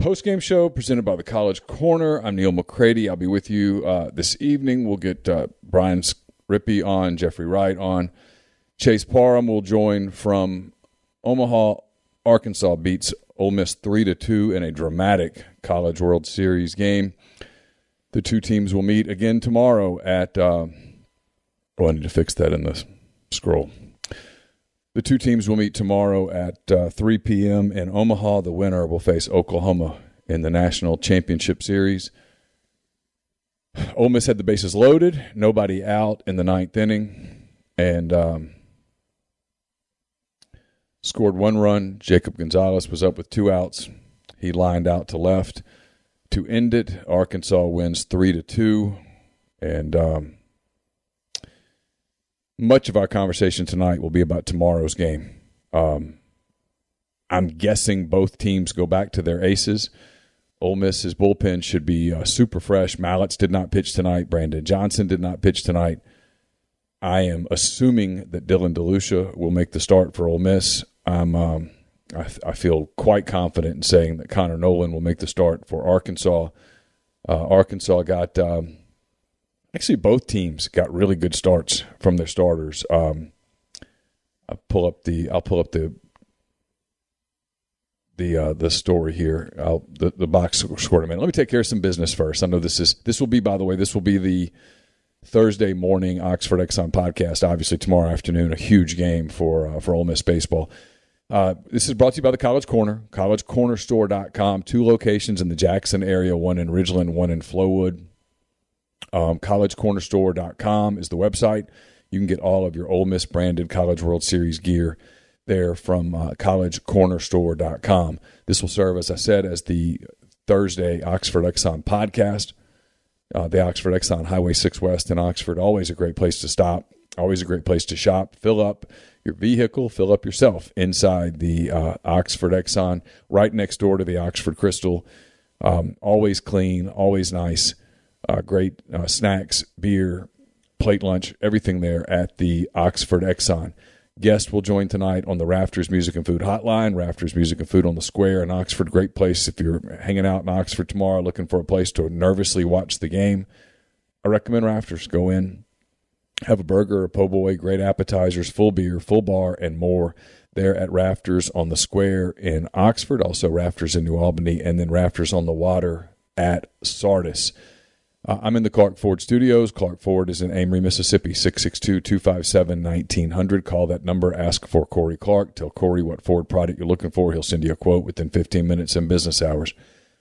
postgame show presented by the College Corner. I'm Neal McCready. I'll be with you uh, this evening. We'll get uh, Brian Rippee on, Jeffrey Wright on. Chase Parham will join from Omaha, Arkansas beats Ole Miss three to two in a dramatic College World Series game. The two teams will meet again tomorrow at. Uh, oh, I need to fix that in the scroll. The two teams will meet tomorrow at uh, 3 p.m. in Omaha. The winner will face Oklahoma in the National Championship Series. Ole Miss had the bases loaded, nobody out in the ninth inning, and um, scored one run. Jacob Gonzalez was up with two outs. He lined out to left to end it. Arkansas wins three to two, and um, much of our conversation tonight will be about tomorrow's game. Um, I'm guessing both teams go back to their aces. Ole Miss's bullpen should be uh, super fresh. Mallitz did not pitch tonight. Brandon Johnson did not pitch tonight. I am assuming that Dylan DeLucia will make the start for Ole Miss. I'm, um, I, I, feel quite confident in saying that Connor Noland will make the start for Arkansas. Uh, Arkansas got um, actually both teams got really good starts from their starters. Um, I'll pull up the I'll pull up the the uh, the story here. I'll, the the box score in a minute. Let me take care of some business first. I know this is this will be by the way this will be the Thursday morning Oxford Exxon podcast. Obviously tomorrow afternoon a huge game for uh, for Ole Miss baseball. Uh, this is brought to you by the College Corner, collegecornerstore.com. Two locations in the Jackson area, one in Ridgeland, one in Flowood. Um, collegecornerstore.com is the website. You can get all of your Ole Miss branded College World Series gear there from uh, collegecornerstore.com. This will serve, as I said, as the Thursday Oxford Exxon podcast. Uh, the Oxford Exxon Highway 6 West in Oxford, always a great place to stop, always a great place to shop. Fill up your vehicle, fill up yourself inside the uh, Oxford Exxon, right next door to the Oxford Crystal. Um, always clean, always nice uh, great uh, snacks, beer, plate lunch, everything there at the Oxford Exxon. Guest will join tonight on the Rafters Music and Food Hotline. Rafters Music and Food on the Square in Oxford. Great place if you're hanging out in Oxford tomorrow looking for a place to nervously watch the game. I recommend Rafters. Go in, have a burger, a po' boy, great appetizers, full beer, full bar, and more there at Rafters on the Square in Oxford. Also, Rafters in New Albany, and then Rafters on the Water at Sardis. Uh, I'm in the Clark Ford studios. Clark Ford is in Amory, Mississippi, 662 257 1900. Call that number, ask for Corey Clark. Tell Corey what Ford product you're looking for. He'll send you a quote within 15 minutes in business hours.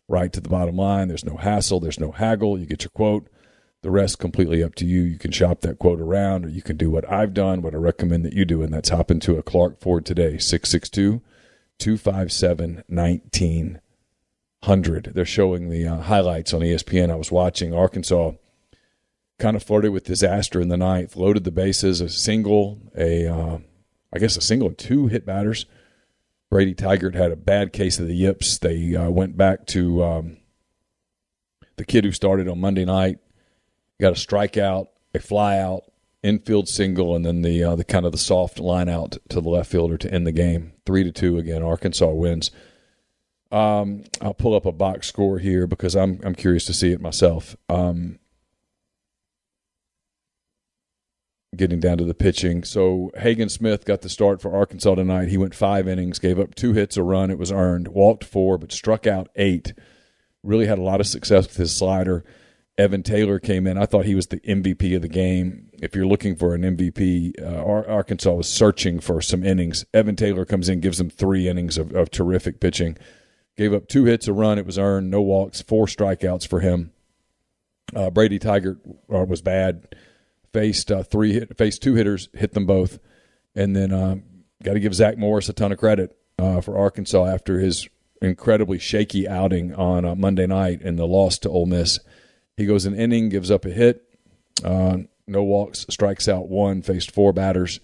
Right to the bottom line. There's no hassle, there's no haggle. You get your quote. The rest completely up to you. You can shop that quote around, or you can do what I've done, what I recommend that you do, and that's hop into a Clark Ford today, 662 257 1900 hundred. They're showing the uh, highlights on ESPN. I was watching Arkansas kind of flirted with disaster in the ninth, loaded the bases, a single, a uh, I guess a single and two hit batters. Brady Tygart had a bad case of the yips. They uh, went back to um, the kid who started on Monday night, got a strikeout, a flyout, infield single, and then the uh, the kind of the soft line out to the left fielder to end the game. Three to two again. Arkansas wins. Um, I'll pull up a box score here because I'm I'm curious to see it myself. Um, getting down to the pitching. So Hagen Smith got the start for Arkansas tonight. He went five innings, gave up two hits, a run. It was earned. Walked four, but struck out eight. Really had a lot of success with his slider. Evan Taylor came in. I thought he was the MVP of the game. If you're looking for an MVP, uh, Arkansas was searching for some innings. Evan Taylor comes in, gives them three innings of, of terrific pitching. Gave up two hits, a run. It was earned. No walks, four strikeouts for him. Uh, Brady Tygart uh, was bad. Faced uh, three hit, faced two hitters, hit them both, and then uh, got to give Zach Morris a ton of credit uh, for Arkansas after his incredibly shaky outing on uh, Monday night and the loss to Ole Miss. He goes an inning, gives up a hit, no walks, strikes out one, faced four batters.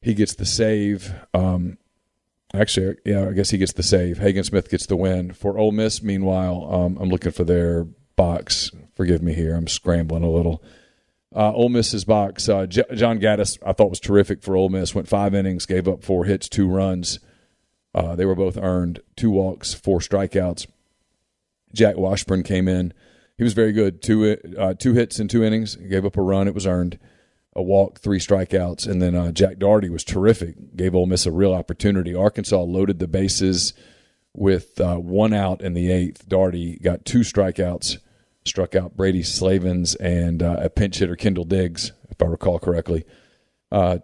He gets the save. Um, actually, yeah, I guess he gets the save. Hagen Smith gets the win. For Ole Miss, meanwhile, um, I'm looking for their box. Forgive me here. I'm scrambling a little. Uh, Ole Miss's box. Uh, J- John Gaddis, I thought was terrific for Ole Miss. Went five innings, gave up four hits, two runs. Uh, they were both earned. Two walks, four strikeouts. Jack Washburn came in. He was very good. Two uh, two hits in two innings. Gave up a run. It was earned. A walk, three strikeouts, and then uh, Jack Dougherty was terrific. Gave Ole Miss a real opportunity. Arkansas loaded the bases with uh, one out in the eighth. Dougherty got two strikeouts, struck out Brady Slavens and uh, a pinch hitter Kendall Diggs, if I recall correctly. Uh,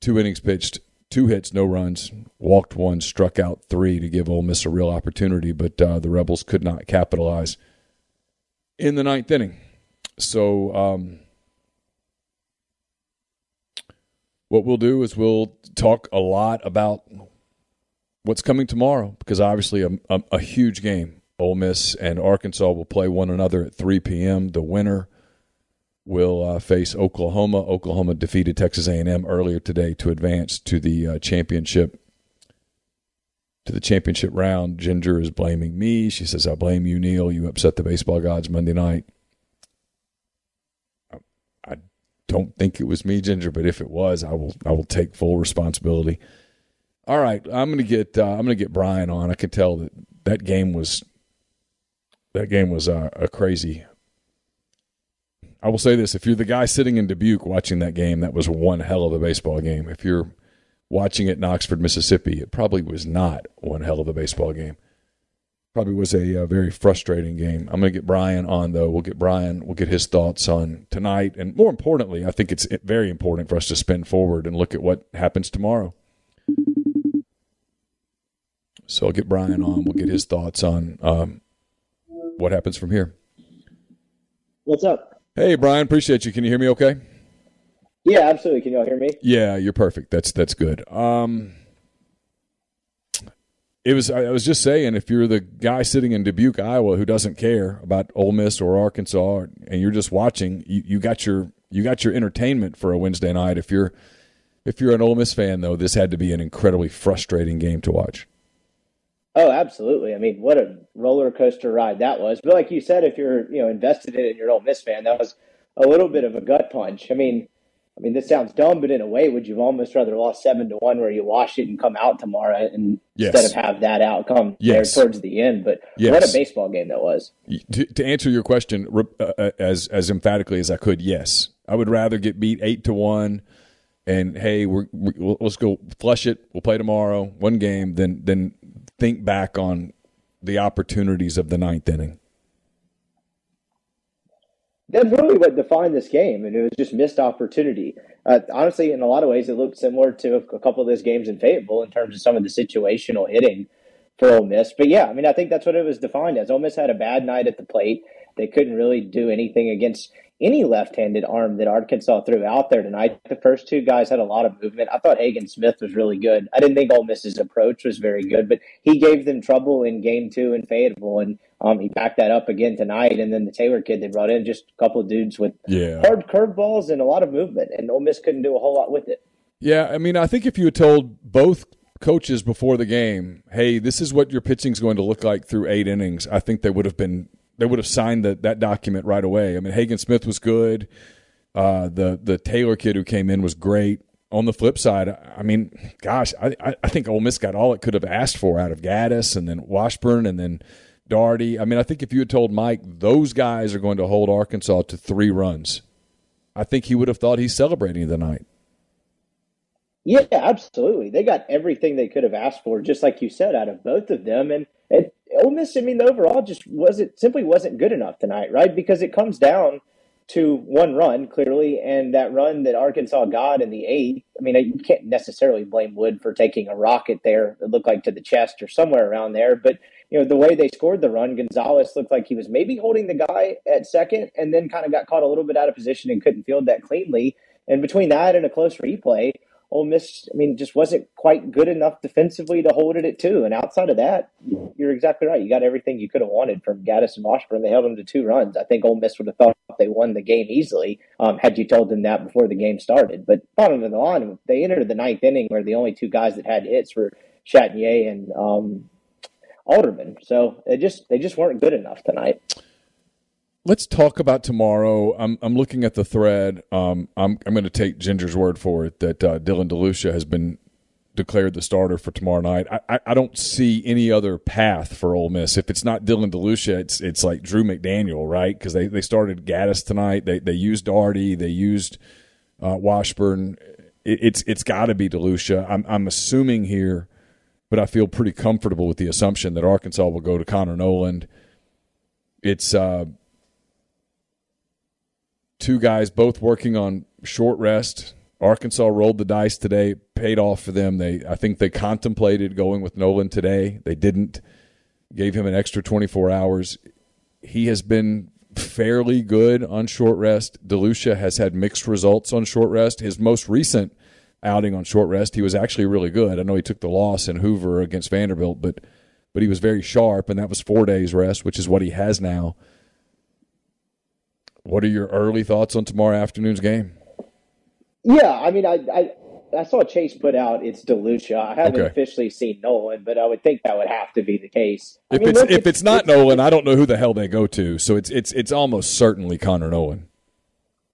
two innings pitched, two hits, no runs, walked one, struck out three to give Ole Miss a real opportunity, but uh, the Rebels could not capitalize in the ninth inning. So, um, what we'll do is we'll talk a lot about what's coming tomorrow because obviously a, a, a, huge game. Ole Miss and Arkansas will play one another at 3 p.m. The winner will uh, face Oklahoma. Oklahoma defeated Texas A&M earlier today to advance to the uh, championship to the championship round. Ginger is blaming me. She says, "I blame you, Neal. You upset the baseball gods Monday night." I don't think it was me, Ginger, but if it was, I will I will take full responsibility. All right, I'm gonna get uh, I'm gonna get Brian on. I can tell that that game was that game was uh, a crazy. I will say this: if you're the guy sitting in Dubuque watching that game, that was one hell of a baseball game. If you're watching it in Oxford, Mississippi, it probably was not one hell of a baseball game. Probably was a, a very frustrating game. I'm going to get Brian on though. We'll get Brian. We'll get his thoughts on tonight, and more importantly, I think it's very important for us to spin forward and look at what happens tomorrow. So I'll get Brian on. We'll get his thoughts on um, what happens from here. What's up? Hey, Brian. Appreciate you. Can you hear me? Okay. Yeah, absolutely. Can y'all hear me? Yeah, you're perfect. That's that's good. Um, it was. I was just saying, if you're the guy sitting in Dubuque, Iowa, who doesn't care about Ole Miss or Arkansas, and you're just watching, you, you got your you got your entertainment for a Wednesday night. If you're if you're an Ole Miss fan, though, this had to be an incredibly frustrating game to watch. Oh, absolutely. I mean, what a roller coaster ride that was. But like you said, if you're you know invested in it and you're an Ole Miss fan, that was a little bit of a gut punch. I mean, I mean, this sounds dumb, but in a way, would you almost rather lost seven to one where you wash it and come out tomorrow and yes. instead of have that outcome yes. there towards the end? But yes. what a baseball game that was. To, to answer your question uh, uh, as as emphatically as I could, yes, I would rather get beat eight to one, and hey, we're, we, let's go flush it. We'll play tomorrow, one game, then then think back on the opportunities of the ninth inning that's really what defined this game, and it was just missed opportunity. Uh, honestly, in a lot of ways, it looked similar to a couple of those games in Fayetteville in terms of some of the situational hitting for Ole Miss. But yeah, I mean, I think that's what it was defined as. Ole Miss had a bad night at the plate. They couldn't really do anything against any left-handed arm that Arkansas threw out there tonight. The first two guys had a lot of movement. I thought Hagen Smith was really good. I didn't think Ole Miss's approach was very good, but he gave them trouble in game two in Fayetteville, and um, he backed that up again tonight. And then the Taylor kid they brought in, just a couple of dudes with yeah. hard curveballs and a lot of movement, and Ole Miss couldn't do a whole lot with it. Yeah, I mean, I think if you had told both coaches before the game, "Hey, this is what your pitching is going to look like through eight innings," I think they would have been they would have signed the, that document right away. I mean, Hagen Smith was good. Uh, the the Taylor kid who came in was great. On the flip side, I mean, gosh, I, I think Ole Miss got all it could have asked for out of Gaddis and then Washburn and then Dougherty. I mean, I think if you had told Mike those guys are going to hold Arkansas to three runs, I think he would have thought he's celebrating the night. Yeah, absolutely. They got everything they could have asked for, just like you said, out of both of them. And it, Ole Miss, I mean, the overall just wasn't simply wasn't good enough tonight, right? Because it comes down to one run clearly, and that run that Arkansas got in the eighth. I mean, you can't necessarily blame Wood for taking a rocket there. It looked like to the chest or somewhere around there, but you know the way they scored the run, Gonzalez looked like he was maybe holding the guy at second, and then kind of got caught a little bit out of position and couldn't field that cleanly. And between that and a close replay, Ole Miss, I mean, just wasn't quite good enough defensively to hold it at two. And outside of that, you're exactly right. You got everything you could have wanted from Gaddis and Washburn. They held them to two runs. I think Ole Miss would have thought they won the game easily um, had you told them that before the game started. But bottom of the line, they entered the ninth inning where the only two guys that had hits were Chatagnier and um, Alderman. So they just they just weren't good enough tonight. Let's talk about tomorrow. I'm I'm looking at the thread. Um, I'm I'm going to take Ginger's word for it that uh, Dylan DeLucia has been declared the starter for tomorrow night. I, I, I, don't see any other path for Ole Miss. If it's not Dylan DeLucia, it's it's like Drew McDaniel, right? Because they, they started Gaddis tonight. They they used Dougherty. They used uh, Washburn. It, it's it's got to be DeLucia. I'm I'm assuming here, but I feel pretty comfortable with the assumption that Arkansas will go to Connor Noland. It's uh, two guys both working on short rest. Arkansas rolled the dice today, paid off for them. They I think they contemplated going with Noland today. They didn't. Gave him an extra 24 hours. He has been fairly good on short rest. DeLucia has had mixed results on short rest. His most recent outing on short rest, he was actually really good. I know he took the loss in Hoover against Vanderbilt, but but he was very sharp, and that was four days rest, which is what he has now. What are your early thoughts on tomorrow afternoon's game? Yeah, I mean, I, I I saw Chase put out it's DeLucia. I haven't okay. officially seen Noland, but I would think that would have to be the case. If mean, it's look, if it's, it's not it's, Noland, I don't know who the hell they go to. So it's it's it's almost certainly Connor Noland.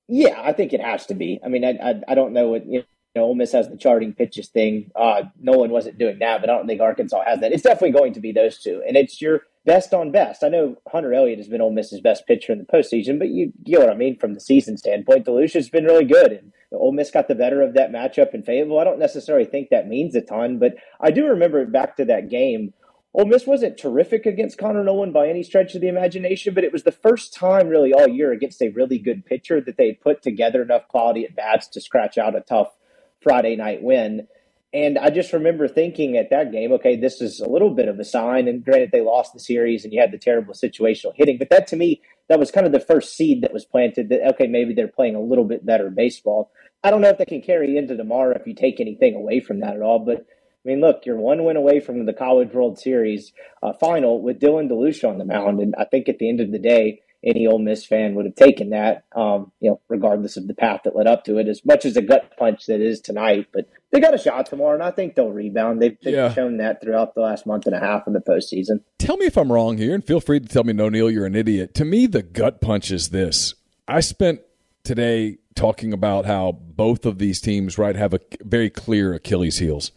Yeah, I think it has to be. I mean, I I, I don't know what you know. Ole Miss has the charting pitches thing. Uh, Noland wasn't doing that, but I don't think Arkansas has that. It's definitely going to be those two, and it's your best on best. I know Hunter Elliott has been Ole Miss's best pitcher in the postseason, but you, you know what I mean from the season standpoint. DeLucia's been really good, and Ole Miss got the better of that matchup in Fayetteville. I don't necessarily think that means a ton, but I do remember back to that game. Ole Miss wasn't terrific against Connor Noland by any stretch of the imagination, but it was the first time really all year against a really good pitcher that they put together enough quality at bats to scratch out a tough Friday night win. And I just remember thinking at that game, okay, this is a little bit of a sign. And granted, they lost the series and you had the terrible situational hitting, but that to me, that was kind of the first seed that was planted that, okay, maybe they're playing a little bit better baseball. I don't know if that can carry into tomorrow if you take anything away from that at all, but I mean, look, you're one win away from the College World Series uh, final with Dylan DeLucia on the mound. And I think at the end of the day, any Ole Miss fan would have taken that, um, you know, regardless of the path that led up to it, as much as a gut punch that is tonight. But they got a shot tomorrow, and I think they'll rebound. They've, they've yeah. shown that throughout the last month and a half in the postseason. Tell me if I'm wrong here, and feel free to tell me, no, Neal, you're an idiot. To me, the gut punch is this. I spent today talking about how both of these teams, right, have a very clear Achilles heels.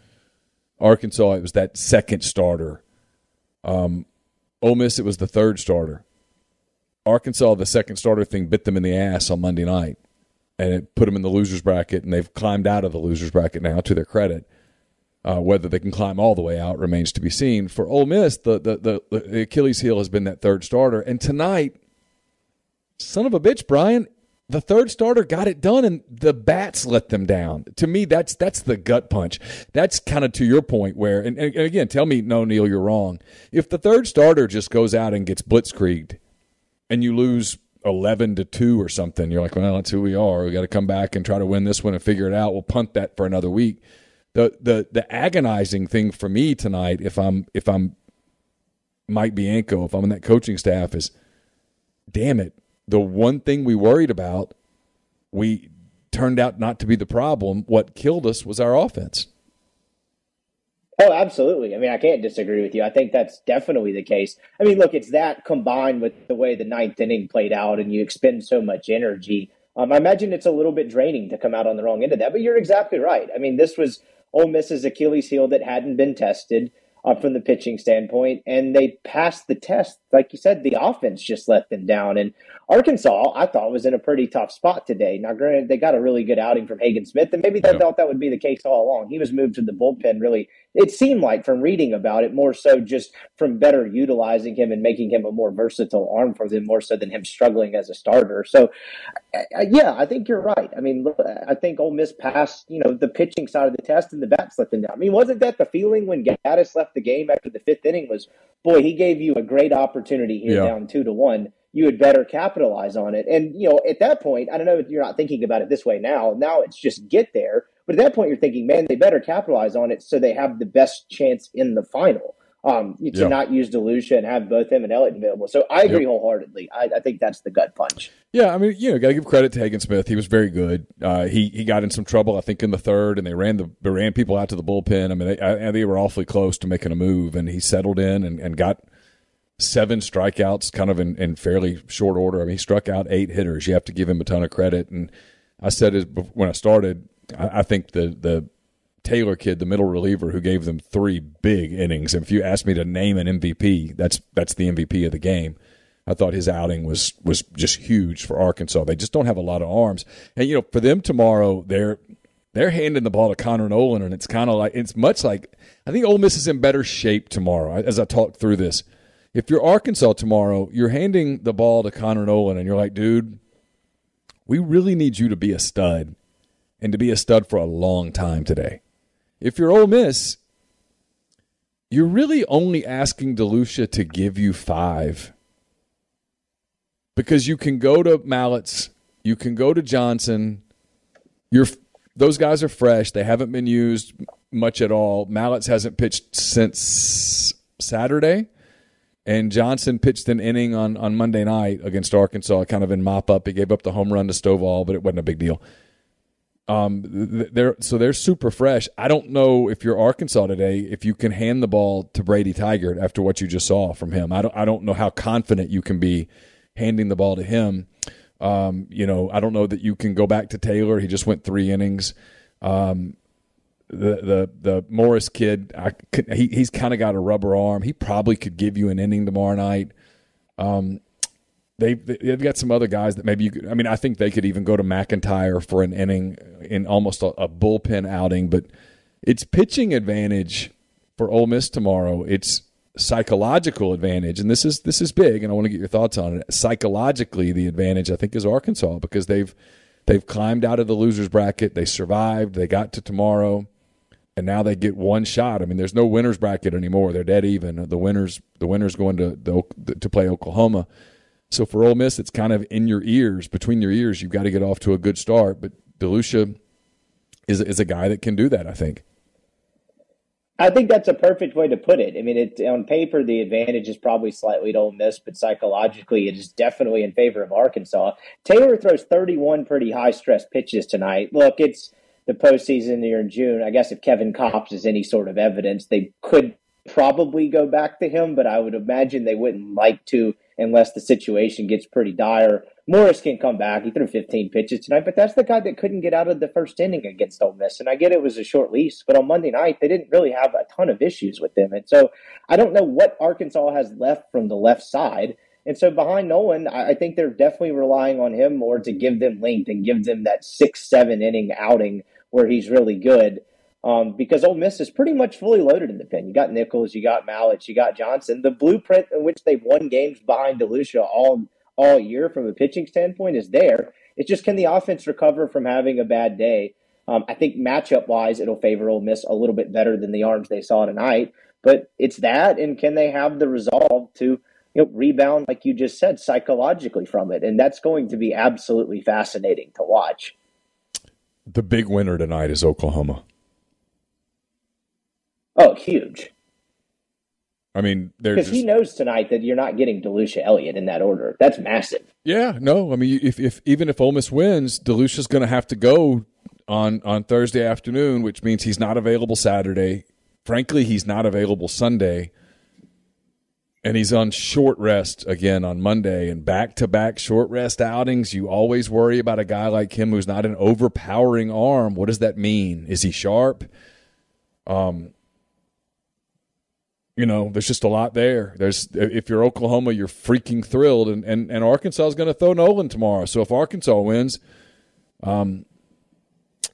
Arkansas, it was that second starter. Um, Ole Miss, it was the third starter. Arkansas, the second starter thing bit them in the ass on Monday night, and it put them in the losers bracket, and they've climbed out of the losers bracket now. To their credit, uh, whether they can climb all the way out remains to be seen. For Ole Miss, the, the the the Achilles heel has been that third starter, and tonight, son of a bitch, Brian, the third starter got it done, and the bats let them down. To me, that's that's the gut punch. That's kind of to your point where, and, and again, tell me, no, Neal, you're wrong. If the third starter just goes out and gets blitzkrieged and you lose 11 to 2 or something, you're like, well, that's who we are. We got to come back and try to win this one and figure it out. We'll punt that for another week. The the the agonizing thing for me tonight if I'm if I'm Mike Bianco, if I'm in that coaching staff is damn it. The one thing we worried about, we turned out not to be the problem. What killed us was our offense. Oh, absolutely. I mean, I can't disagree with you. I think that's definitely the case. I mean, look, it's that combined with the way the ninth inning played out and you expend so much energy. Um, I imagine it's a little bit draining to come out on the wrong end of that, but you're exactly right. I mean, this was Ole Miss's Achilles heel that hadn't been tested uh, from the pitching standpoint, and they passed the test. Like you said, the offense just let them down. And Arkansas, I thought, was in a pretty tough spot today. Now, granted, they got a really good outing from Hagen Smith, and maybe they yeah. thought that would be the case all along. He was moved to the bullpen really it seemed like from reading about it more so just from better utilizing him and making him a more versatile arm for them more so than him struggling as a starter. So, yeah, I think you're right. I mean, look, I think Ole Miss passed, you know, the pitching side of the test and the bats let them down. I mean, wasn't that the feeling when Gaddis left the game after the fifth inning was, boy, he gave you a great opportunity here yeah. down two to one you had better capitalize on it. And, you know, at that point, I don't know if you're not thinking about it this way now. Now it's just get there. But at that point, you're thinking, man, they better capitalize on it so they have the best chance in the final. Um, to yeah. not use DeLucia and have both him and Elliott available. So I agree yep. wholeheartedly. I, I, think that's the gut punch. Yeah, I mean, you know, got to give credit to Hagen Smith. He was very good. Uh, he he got in some trouble, I think, in the third, and they ran the they ran people out to the bullpen. I mean, they, I, they were awfully close to making a move, and he settled in and, and got seven strikeouts, kind of in, in fairly short order. I mean, he struck out eight hitters. You have to give him a ton of credit. And I said it when I started. I, I think the the Taylor kid, the middle reliever, who gave them three big innings. If you ask me to name an MVP, that's that's the MVP of the game. I thought his outing was was just huge for Arkansas. They just don't have a lot of arms, and you know, for them tomorrow, they're they're handing the ball to Connor Noland, and it's kind of like it's much like I think Ole Miss is in better shape tomorrow. As I talk through this, if you're Arkansas tomorrow, you're handing the ball to Connor Noland, and you're like, dude, we really need you to be a stud, and to be a stud for a long time today. If you're Ole Miss, you're really only asking DeLucia to give you five. Because you can go to Mallitz, you can go to Johnson. You're those guys are fresh. They haven't been used much at all. Mallitz hasn't pitched since Saturday. And Johnson pitched an inning on, on Monday night against Arkansas, kind of in mop up. He gave up the home run to Stovall, but it wasn't a big deal. Um, they're so they're super fresh. I don't know if you're Arkansas today if you can hand the ball to Brady Tygart after what you just saw from him. I don't I don't know how confident you can be handing the ball to him. Um, you know, I don't know that you can go back to Taylor. He just went three innings. Um, the the the Morris kid, I, he he's kind of got a rubber arm. He probably could give you an inning tomorrow night. Um, they they've got some other guys that maybe you could. I mean, I think they could even go to McIntyre for an inning in almost a, a bullpen outing. But it's pitching advantage for Ole Miss tomorrow. It's psychological advantage, and this is this is big, and I want to get your thoughts on it. Psychologically, the advantage I think is Arkansas because they've they've climbed out of the losers bracket, they survived, they got to tomorrow, and now they get one shot. I mean, there's no winners bracket anymore; they're dead even. The winners the winners going to the, to play Oklahoma. So for Ole Miss, it's kind of in your ears, between your ears. You've got to get off to a good start. But DeLucia is is a guy that can do that. I think. I think that's a perfect way to put it. I mean, it, on paper, the advantage is probably slightly to Ole Miss, but psychologically, it is definitely in favor of Arkansas. Taylor throws 31 pretty high stress pitches tonight. Look, it's the postseason here in June. I guess if Kevin Kopps is any sort of evidence, they could probably go back to him, but I would imagine they wouldn't like to unless the situation gets pretty dire. Morris can come back. He threw 15 pitches tonight, but that's the guy that couldn't get out of the first inning against Ole Miss. And I get it was a short lease, but on Monday night, they didn't really have a ton of issues with him. And so I don't know what Arkansas has left from the left side. And so behind Noland, I think they're definitely relying on him more to give them length and give them that six, seven inning outing where he's really good. Um, because Ole Miss is pretty much fully loaded in the pen. You got Nichols, you got Mallett, you got Johnson. The blueprint in which they've won games behind DeLucia all all year from a pitching standpoint is there. It's just can the offense recover from having a bad day? Um, I think matchup wise, it'll favor Ole Miss a little bit better than the arms they saw tonight. But it's that, and can they have the resolve to you know rebound, like you just said, psychologically from it? And that's going to be absolutely fascinating to watch. The big winner tonight is Oklahoma. Oh, huge. I mean, because he knows tonight that you're not getting DeLucia Elliott in that order. That's massive. Yeah, no, I mean, if if even if Ole Miss wins, DeLucia's going to have to go on on Thursday afternoon, which means he's not available Saturday. Frankly, he's not available Sunday, and he's on short rest again on Monday. And back to back short rest outings, you always worry about a guy like him who's not an overpowering arm. What does that mean? Is he sharp? Um, you know, there's just a lot there. There's if you're Oklahoma, you're freaking thrilled, and and, and Arkansas is going to throw Noland tomorrow. So if Arkansas wins, um,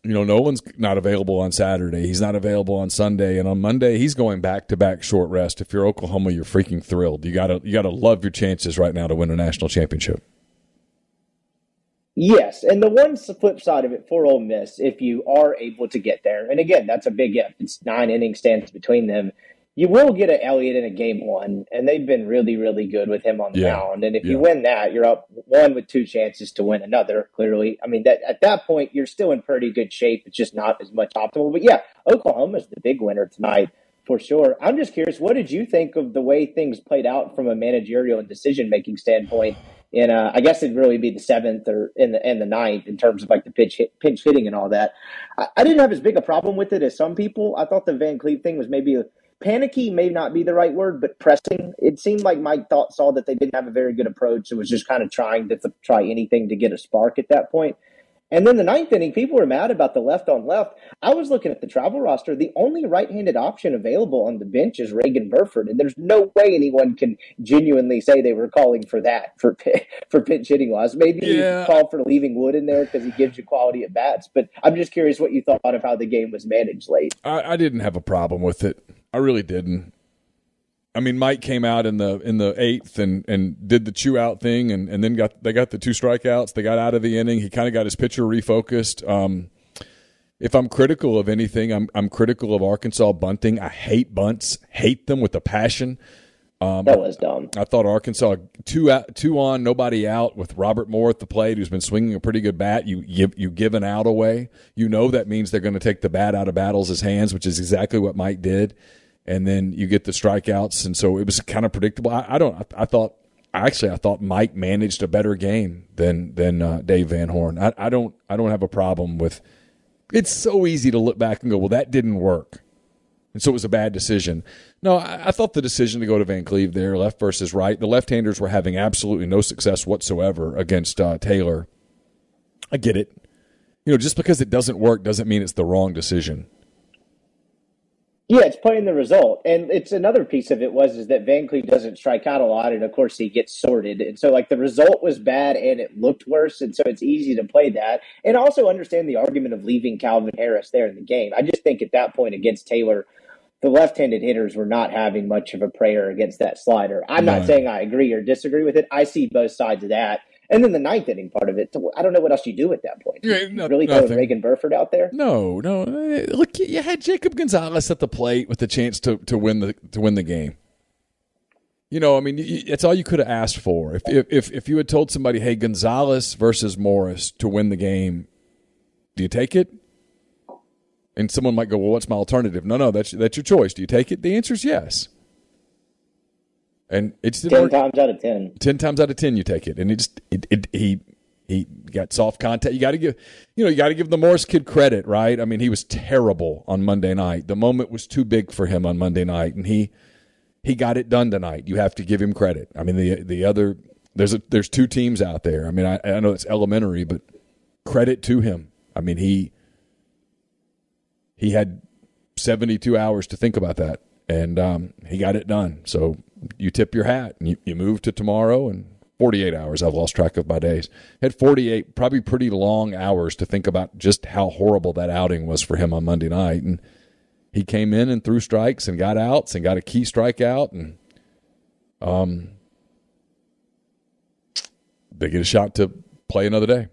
you know, Noland's not available on Saturday. He's not available on Sunday, and on Monday he's going back to back short rest. If you're Oklahoma, you're freaking thrilled. You gotta you gotta love your chances right now to win a national championship. Yes, and the one flip side of it for Ole Miss, if you are able to get there, and again, that's a big if. It's nine innings stands between them you will get an Elliott in a game one, and they've been really, really good with him on the Yeah. mound. And if Yeah. you win that, you're up one with two chances to win another. Clearly, I mean that at that point you're still in pretty good shape. It's just not as much optimal. But yeah, Oklahoma's the big winner tonight for sure. I'm just curious, what did you think of the way things played out from a managerial and decision making standpoint? And uh, I guess it'd really be the seventh or in the in the ninth in terms of like the pitch hit, pinch hitting and all that. I, I didn't have as big a problem with it as some people. I thought the Van Cleve thing was maybe a, panicky may not be the right word, but pressing. It seemed like Mike thought saw that they didn't have a very good approach It was just kind of trying to th- try anything to get a spark at that point. And then the ninth inning, people were mad about the left on left. I was looking at the travel roster. The only right-handed option available on the bench is Reagan Burford, and there's no way anyone can genuinely say they were calling for that for for pinch hitting wise. Maybe Yeah. you call for leaving Wood in there because he gives you quality at bats. But I'm just curious what you thought of how the game was managed late. I, I didn't have a problem with it. I really didn't. I mean, Mike came out in the in the eighth and, and did the chew out thing, and, and then got they got the two strikeouts. They got out of the inning. He kind of got his pitcher refocused. Um, if I'm critical of anything, I'm I'm critical of Arkansas bunting. I hate bunts, hate them with a passion. That was dumb. I thought Arkansas two out, two on, nobody out with Robert Moore at the plate, who's been swinging a pretty good bat. You give you give an out away. You know that means they're going to take the bat out of Battles' hands, which is exactly what Mike did. And then you get the strikeouts, and so it was kind of predictable. I, I don't. I, I thought actually I thought Mike managed a better game than than uh, Dave Van Horn. I, I don't. I don't have a problem with. It's so easy to look back and go, well, that didn't work. And so it was a bad decision. No, I, I thought the decision to go to Van Cleve there, left versus right, the left handers were having absolutely no success whatsoever against uh, Taylor. I get it. You know, just because it doesn't work doesn't mean it's the wrong decision. Yeah, it's playing the result, and it's another piece of it was is that Van Cleve doesn't strike out a lot, and of course he gets sorted, and so like the result was bad and it looked worse, and so it's easy to play that, and also understand the argument of leaving Calvin Harris there in the game. I just think at that point against Taylor, the left-handed hitters were not having much of a prayer against that slider. I'm No. not saying I agree or disagree with it. I see both sides of that. And then the ninth inning part of it, I don't know what else you do at that point. Yeah, no- really throw nothing. Reagan Burford out there? No, no. eh, Look, you had Jacob Gonzalez at the plate with the chance to, to win the to win the game. You know, I mean, it's all you could have asked for. If, if if if you had told somebody, "Hey, Gonzalez versus Morris to win the game," do you take it? And someone might go, "Well, what's my alternative?" No, no, that's that's your choice. Do you take it? The answer is yes. And it's Ten work times out of ten. ten times out of ten you take it, and it just it, it he he got soft contact. You got to give you know you got to give the Morris kid credit, right? I mean, he was terrible on Monday night. The moment was too big for him on Monday night, and he he got it done tonight. You have to give him credit. I mean, the the other there's a there's two teams out there. I mean, I, I know it's elementary, but credit to him. I mean, he he had 72 hours to think about that, and um, he got it done. So you tip your hat and you, you move to tomorrow and 48 hours. I've lost track of my days. Had 48, probably pretty long hours to think about just how horrible that outing was for him on Monday night. And he came in and threw strikes and got outs and got a key strikeout and um they get a shot to play another day.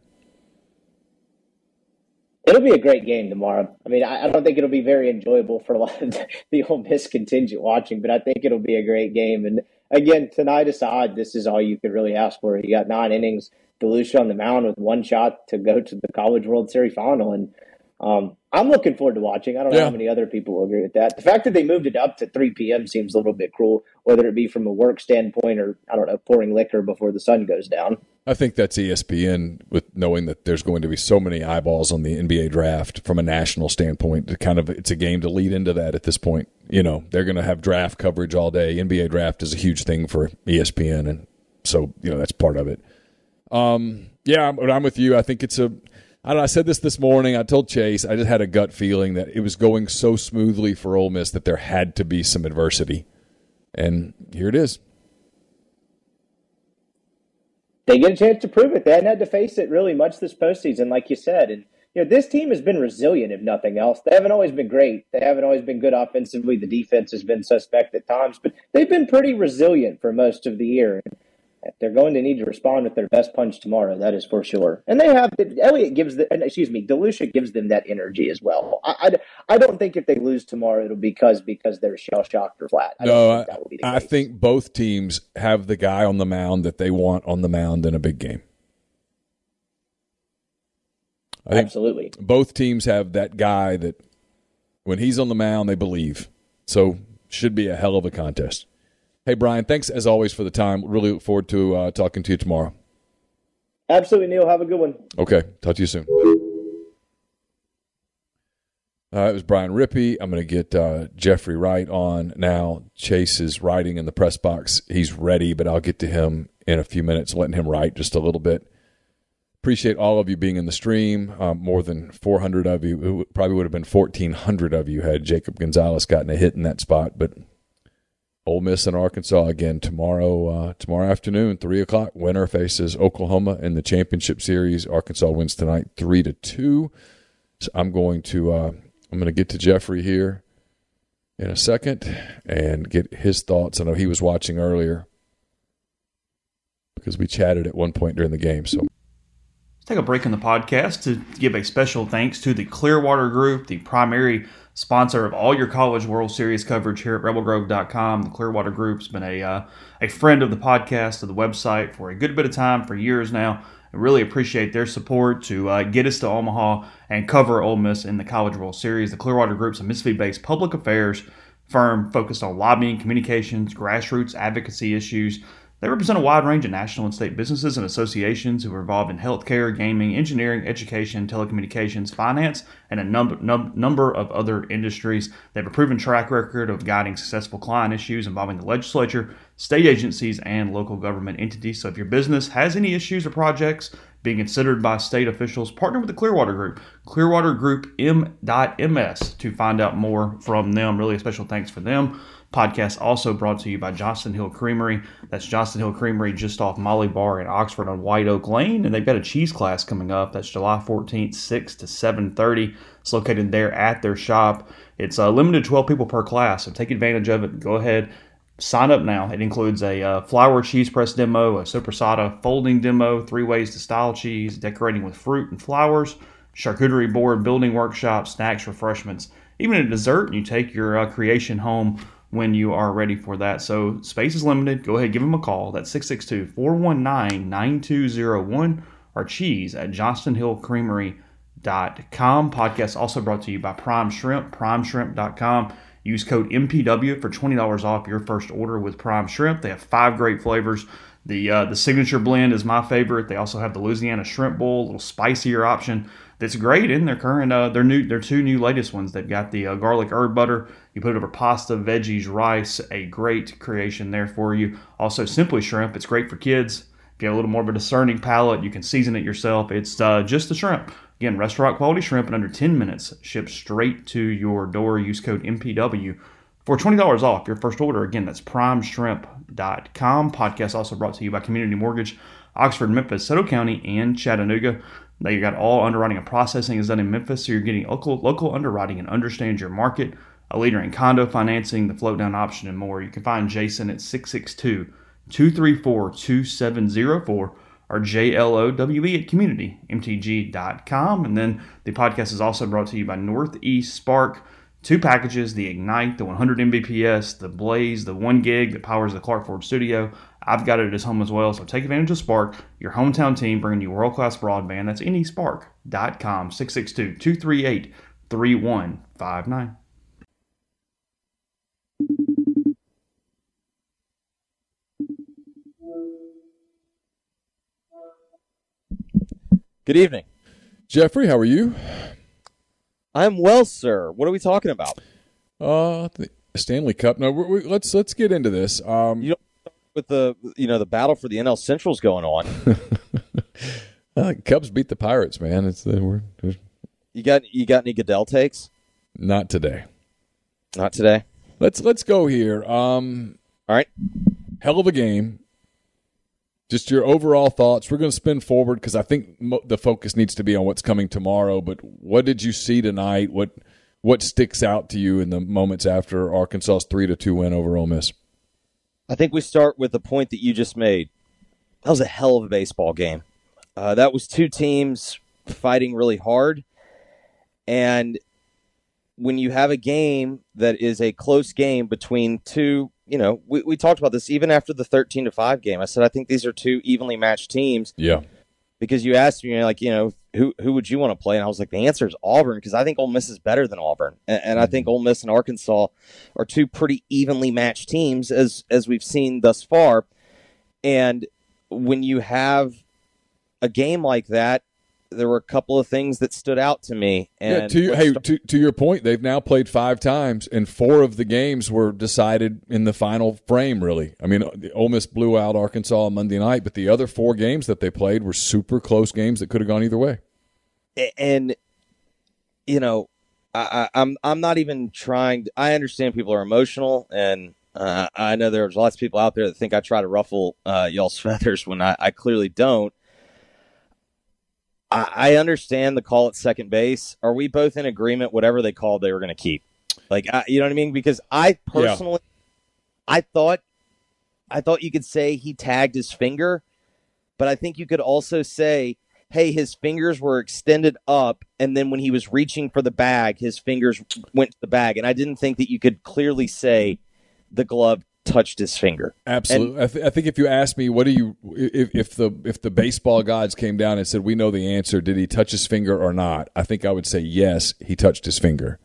It'll be a great game tomorrow. I mean, I, I don't think it'll be very enjoyable for a lot of the, Ole Miss contingent watching, but I think it'll be a great game. And again, tonight aside, this is all you could really ask for. You got nine innings, Delucia on the mound with one shot to go to the College World Series final, and um, I'm looking forward to watching. I don't know how many other people will agree with that. The fact that they moved it up to 3 p.m. seems a little bit cruel, whether it be from a work standpoint or I don't know, pouring liquor before the sun goes down. I think that's ESPN with knowing that there's going to be so many eyeballs on the NBA draft from a national standpoint. To kind of, it's a game to lead into that at this point. You know, they're going to have draft coverage all day. NBA draft is a huge thing for ESPN, and so you know that's part of it. Um, yeah, but I'm with you. I think it's a. I, don't know, I said this this morning. I told Chase. I just had a gut feeling that it was going so smoothly for Ole Miss that there had to be some adversity, and here it is. they get a chance to prove it. They hadn't had to face it really much this postseason, like you said. And you know, this team has been resilient, if nothing else. They haven't always been great. They haven't always been good offensively. The defense has been suspect at times, but they've been pretty resilient for most of the year. They're going to need to respond with their best punch tomorrow. That is for sure. And they have Elliott gives the excuse me, DeLucia gives them that energy as well. I, I, I don't think if they lose tomorrow, it'll be because because they're shell shocked or flat. I no, think I, I think both teams have the guy on the mound that they want on the mound in a big game. Absolutely. Both teams have that guy that when he's on the mound, they believe. So should be a hell of a contest. Hey, Brian, thanks as always for the time. Really look forward to uh, talking to you tomorrow. Absolutely, Neal. Have a good one. Okay. Talk to you soon. Uh, it was Brian Rippee. I'm going to get uh, Jeffrey Wright on now. Chase is writing in the press box. He's ready, but I'll get to him in a few minutes, letting him write just a little bit. Appreciate all of you being in the stream. Um, more than 400 of you. It probably would have been 1,400 of you had Jacob Gonzalez gotten a hit in that spot, but Ole Miss and Arkansas again tomorrow. Uh, tomorrow afternoon, three o'clock. Winner faces Oklahoma in the championship series. Arkansas wins tonight, three to two. So I'm going to uh, I'm going to get to Jeffrey here in a second and get his thoughts. I know he was watching earlier because we chatted at one point during the game. So. Let's take a break in the podcast to give a special thanks to the Clearwater Group, the primary sponsor of all your College World Series coverage here at RebelGrove.com. The Clearwater Group's been a uh, a friend of the podcast, of the website for a good bit of time, for years now. I really appreciate their support to uh, get us to Omaha and cover Ole Miss in the College World Series. The Clearwater Group's a Mississippi-based public affairs firm focused on lobbying, communications, grassroots advocacy issues, they represent a wide range of national and state businesses and associations who are involved in healthcare, gaming, engineering, education, telecommunications, finance, and a number, num- number of other industries. They have a proven track record of guiding successful client issues involving the legislature, state agencies, and local government entities. So if your business has any issues or projects being considered by state officials, partner with the Clearwater Group, Clearwater Group M.ms to find out more from them. Really a special thanks for them. Podcast also brought to you by Johnston Hill Creamery. That's Johnston Hill Creamery just off Molly Barr in Oxford on White Oak Lane, and they've got a cheese class coming up. That's July 14th, 6 to 7:30. It's located there at their shop. It's uh, limited 12 people per class, so take advantage of it. Go ahead, sign up now. It includes a uh, flour cheese press demo, a sopressata folding demo, three ways to style cheese, decorating with fruit and flowers, charcuterie board, building workshop, snacks, refreshments, even a dessert. And you take your uh, creation home when you are ready for that. So space is limited. Go ahead, give them a call. That's 662 419 9201 or cheese at johnstonhillcreamery.com. Podcast also brought to you by Prime Shrimp, primeshrimp.com. Use code MPW for $20 off your first order with Prime Shrimp. They have five great flavors. The uh, the signature blend is my favorite. They also have the Louisiana Shrimp Bowl, a little spicier option that's great in their current uh, their new their two new latest ones. They've got the uh, garlic herb butter. You put it over pasta, veggies, rice. A great creation there for you. Also, simply shrimp. It's great for kids. If you have a little more of a discerning palate, you can season it yourself. It's uh, just the shrimp. Again, restaurant quality shrimp in under 10 minutes. Shipped straight to your door. Use code MPW for $20 off your first order. Again, that's primeshrimp.com. Podcast also brought to you by Community Mortgage, Oxford, Memphis, Soto County, and Chattanooga. Now you got all underwriting and processing is done in Memphis, so you're getting local local underwriting and understand your market. A leader in condo financing, the float down option, and more. You can find Jason at 662 234 2704 or JLOWE at communitymtg.com. And then the podcast is also brought to you by Northeast Spark. Two packages the Ignite, the 100 Mbps, the Blaze, the 1 gig that powers the Clark Ford studio. I've got it at his home as well. So take advantage of Spark, your hometown team bringing you world class broadband. That's nespark.com, 662 238 3159. Good evening. Jeffrey, how are you? I'm well, sir. What are we talking about? Uh, the Stanley Cup. No, we, let's let's get into this. Um, you know, with the you know the battle for the NL Central's going on. uh, Cubs beat the Pirates, man. It's uh, we're, we're, you got you got any Goodell takes? Not today. Not today. Let's let's go here. Um, all right. Hell of a game just your overall thoughts. We're going to spin forward because I think mo- the focus needs to be on what's coming tomorrow. But what did you see tonight? What what sticks out to you in the moments after Arkansas's three to two win over Ole Miss? I think we start with the point that you just made. that was a hell of a baseball game. Uh, that was two teams fighting really hard, and when you have a game that is a close game between two, you know, we, we talked about this even after the thirteen to five game. I said I think these are two evenly matched teams Yeah. Because you asked me like you know who who would you want to play? And I was like the answer is Auburn because I think Ole Miss is better than Auburn. And, and I think mm-hmm. Ole Miss and Arkansas are two pretty evenly matched teams as as we've seen thus far. And when you have a game like that there were a couple of things that stood out to me and yeah, to your, hey, start- to, to your point, they've now played five times, and four of the games were decided in the final frame. Really, I mean, the Ole Miss blew out Arkansas on Monday night, but the other four games that they played were super close games that could have gone either way. and you know I, I, I'm I'm not even trying. To, I understand people are emotional, and uh, I know there's lots of people out there that think I try to ruffle uh, y'all's feathers when I, I clearly don't. I, I understand the call at second base. Are we both in agreement? Whatever they called, they were going to keep. Like I, you know what I mean? Because I personally, I thought, I thought you could say he tagged his finger, but I think you could also say hey, his fingers were extended up, and then when he was reaching for the bag, his fingers went to the bag. And I didn't think that you could clearly say the glove touched his finger. Absolutely. I, th- I think if you ask me, what do you if, if the if the baseball gods came down and said we know the answer, did he touch his finger or not? I think I would say yes, he touched his finger.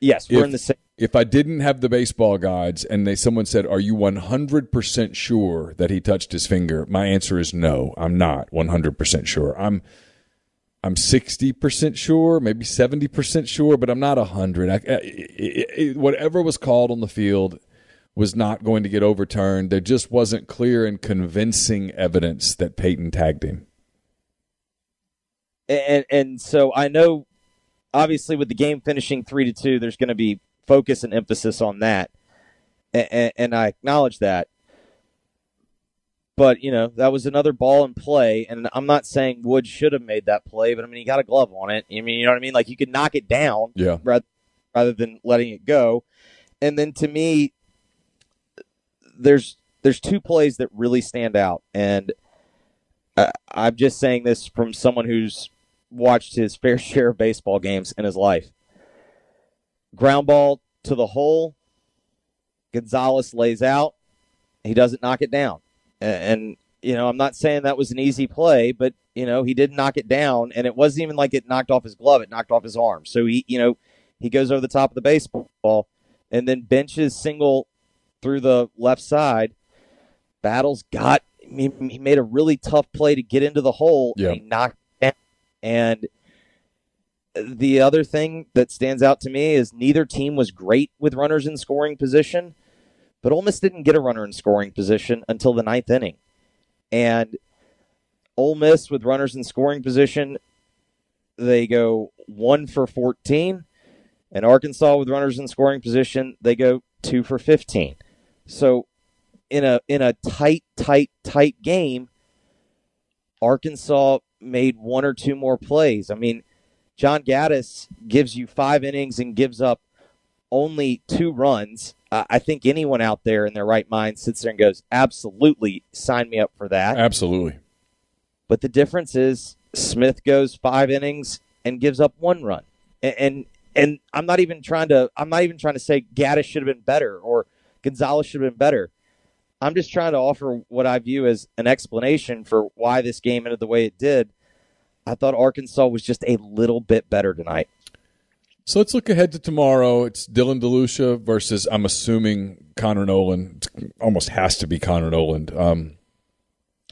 Yes, we're If- in the same. If I didn't have the baseball gods and they someone said, "Are you 100% sure that he touched his finger?" My answer is no. I'm not 100% sure. I'm I'm 60% sure, maybe 70% sure, but I'm not 100. I, I, it, it, whatever was called on the field was not going to get overturned. There just wasn't clear and convincing evidence that Peyton tagged him. and and so I know, obviously, with the game finishing three to two, there's going to be focus and emphasis on that, and, and I acknowledge that. But you know that was another ball in play, and I'm not saying Wood should have made that play, but I mean he got a glove on it. I mean you know what I mean? Like you could knock it down, Yeah. rather, rather than letting it go. And then to me, there's there's two plays that really stand out, and uh, I'm just saying this from someone who's watched his fair share of baseball games in his life. Ground ball to the hole. Gonzalez lays out. He doesn't knock it down. And, and, you know, I'm not saying that was an easy play, but, you know, he did knock it down. And it wasn't even like it knocked off his glove, it knocked off his arm. So he, you know, he goes over the top of the baseball and then benches single through the left side. Battles got, he, he made a really tough play to get into the hole Yeah. and he knocked down. And the other thing that stands out to me is neither team was great with runners in scoring position, but Ole Miss didn't get a runner in scoring position until the ninth inning. And Ole Miss with runners in scoring position, they go one for 14. And Arkansas with runners in scoring position, they go two for 15. So in a in a tight, tight, tight game, Arkansas made one or two more plays. I mean, John Gaddis gives you five innings and gives up only two runs. Uh, I think anyone out there in their right mind sits there and goes, absolutely, sign me up for that. Absolutely. But the difference is Smith goes five innings and gives up one run. And, and and I'm not even trying to I'm not even trying to say Gaddis should have been better or Gonzalez should have been better. I'm just trying to offer what I view as an explanation for why this game ended the way it did. I thought Arkansas was just a little bit better tonight. So let's look ahead to tomorrow. It's Dylan DeLucia versus, I'm assuming, Connor Noland. It almost has to be Connor Noland. Um,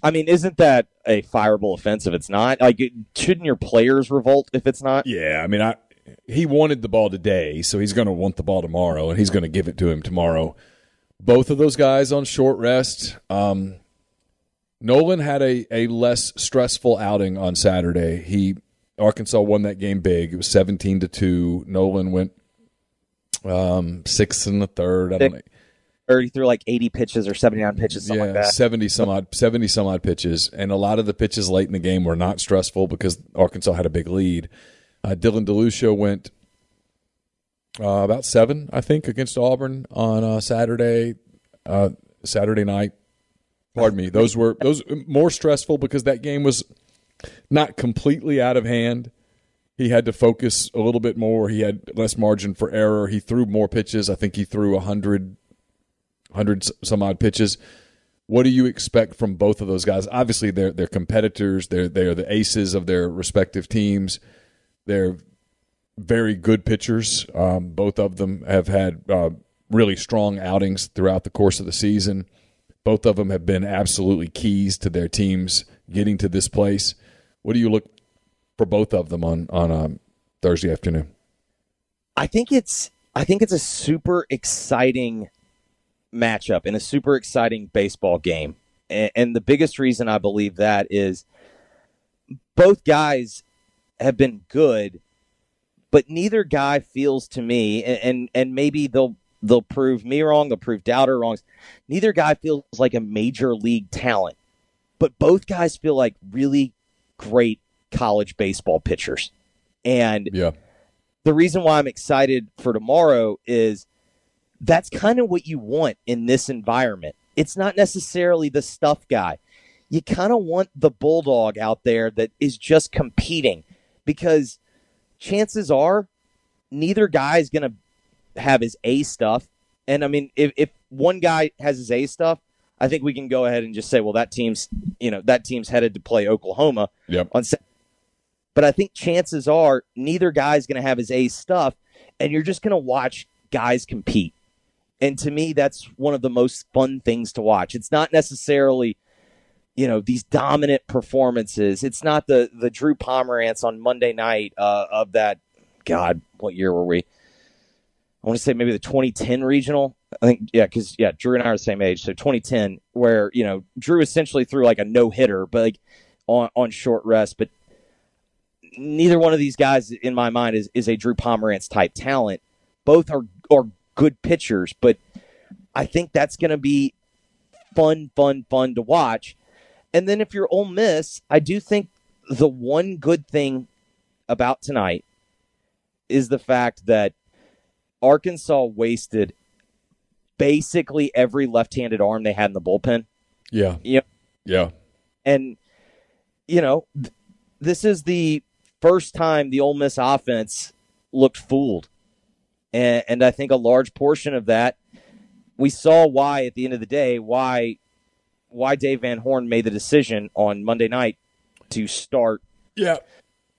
I mean, isn't that a fireable offense if it's not? Like, shouldn't your players revolt if it's not? yeah, I mean, I he wanted the ball today, so he's going to want the ball tomorrow, and he's going to give it to him tomorrow. Both of those guys on short rest. Um, Noland had a, a less stressful outing on Saturday. He Arkansas won that game big. It was seventeen to two. Noland went um, six in the third. I don't know. Or he threw like 80 pitches or 79 pitches, something yeah, like that. seventy some odd, seventy some odd pitches, and a lot of the pitches late in the game were not stressful because Arkansas had a big lead. Uh, Dylan DeLucia went uh, about seven, I think, against Auburn on uh, Saturday, uh, Saturday night. Pardon me. Those were those more stressful because that game was not completely out of hand. He had to focus a little bit more. He had less margin for error. He threw more pitches. I think he threw a hundred, hundred some odd pitches. What do you expect from both of those guys? Obviously, they're they're competitors. They're they're the aces of their respective teams. They're very good pitchers. Um, both of them have had uh, really strong outings throughout the course of the season. Both of them have been absolutely keys to their teams getting to this place. What do you look for both of them on on um, Thursday afternoon? I think it's I think it's a super exciting matchup and a super exciting baseball game. And, and the biggest reason I believe that is both guys have been good, but neither guy feels to me, and and, and maybe they'll they'll prove me wrong, they'll prove Doubter wrong. Neither guy feels like a major league talent, but both guys feel like really great college baseball pitchers. And Yeah, the reason why I'm excited for tomorrow is that's kind of what you want in this environment. It's not necessarily the stuff guy. You kind of want the bulldog out there that is just competing because chances are neither guy is going to have his A stuff. And I mean, if, if one guy has his A stuff, I think we can go ahead and just say, well, that team's, you know, that team's headed to play Oklahoma yep. on Sa- but I think chances are neither guy's going to have his A stuff, and you're just going to watch guys compete. And to me, that's one of the most fun things to watch. It's not necessarily, you know, these dominant performances. It's not the the Drew Pomeranz on Monday night uh, of that. God, what year were we? I want to say maybe the 2010 regional. I think yeah, because yeah, Drew and I are the same age, so 2010, where you know Drew essentially threw like a no hitter, but like on on short rest, but neither one of these guys in my mind is, is a Drew Pomeranz type talent. Both are are good pitchers, but I think that's going to be fun, fun, fun to watch. And then if you're Ole Miss, I do think the one good thing about tonight is the fact that Arkansas wasted basically every left-handed arm they had in the bullpen. Yeah, You know, yeah, and you know, th- this is the first time the Ole Miss offense looked fooled, and, and I think a large portion of that we saw why at the end of the day why why Dave Van Horn made the decision on Monday night to start yeah,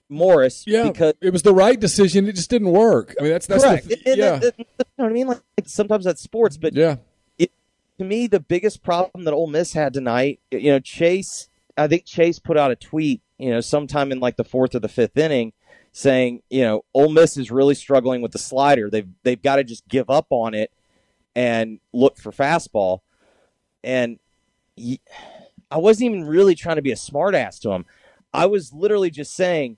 Morris yeah. because it was the right decision. It just didn't work. I mean, that's that's correct. the yeah, you know what I mean? Like, like sometimes that's sports, but yeah, to me, the biggest problem that Ole Miss had tonight, you know, Chase, I think Chase put out a tweet, you know, sometime in like the fourth or the fifth inning, saying, you know, Ole Miss is really struggling with the slider. They've they've got to just give up on it and look for fastball. And I wasn't even really trying to be a smartass to him. I was literally just saying,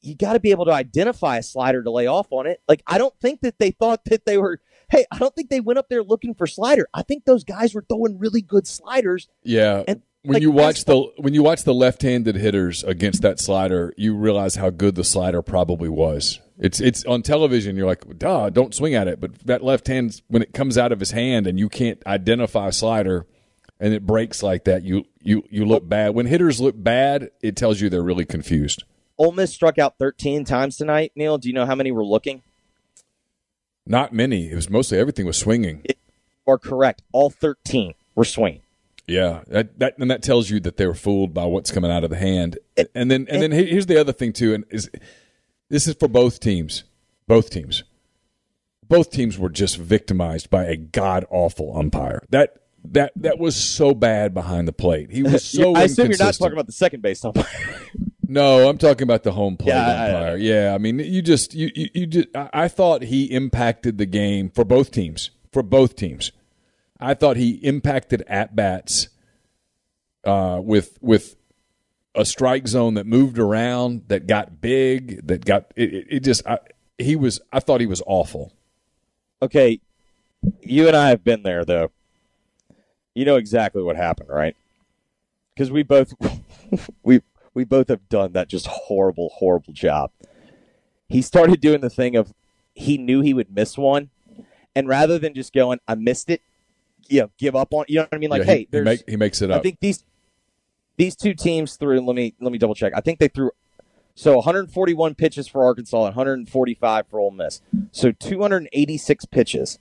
you got to be able to identify a slider to lay off on it. Like I don't think that they thought that they were. Hey, I don't think they went up there looking for slider. I think those guys were throwing really good sliders. yeah. And, when like, you watch the when you watch the left-handed hitters against that slider, you realize how good the slider probably was. It's it's on television. You're like, duh, don't swing at it. But that left hand, when it comes out of his hand and you can't identify a slider, and it breaks like that, you you you look bad. When hitters look bad, it tells you they're really confused. Ole Miss struck out 13 times tonight. Neal, do you know how many were looking? Not many. It was mostly everything was swinging. Or correct, all 13 were swinging. Yeah, that, that and that tells you that they were fooled by what's coming out of the hand. And then and then here's the other thing too, and is this is for both teams. Both teams. Both teams were just victimized by a god awful umpire. That that that was so bad behind the plate. He was so. I assume you're not talking about the second base umpire. No, I'm talking about the home plate Yeah, I- umpire. yeah, I mean, you just you you, you just, I, I thought he impacted the game for both teams. For both teams, I thought he impacted at bats uh, with with a strike zone that moved around, that got big, that got it. It, it just I, he was. I thought he was awful. okay, you and I have been there, though. You know exactly what happened, right? Because we both we we both have done that just horrible, horrible job. He started doing the thing of he knew he would miss one, and rather than just going, "I missed it," you know give up on. You know what I mean? Like, Yeah, he- hey, he, make, he makes it up. I think these these two teams threw. Let me let me double check. I think they threw so 141 pitches for Arkansas and 145 for Ole Miss. So 286 pitches.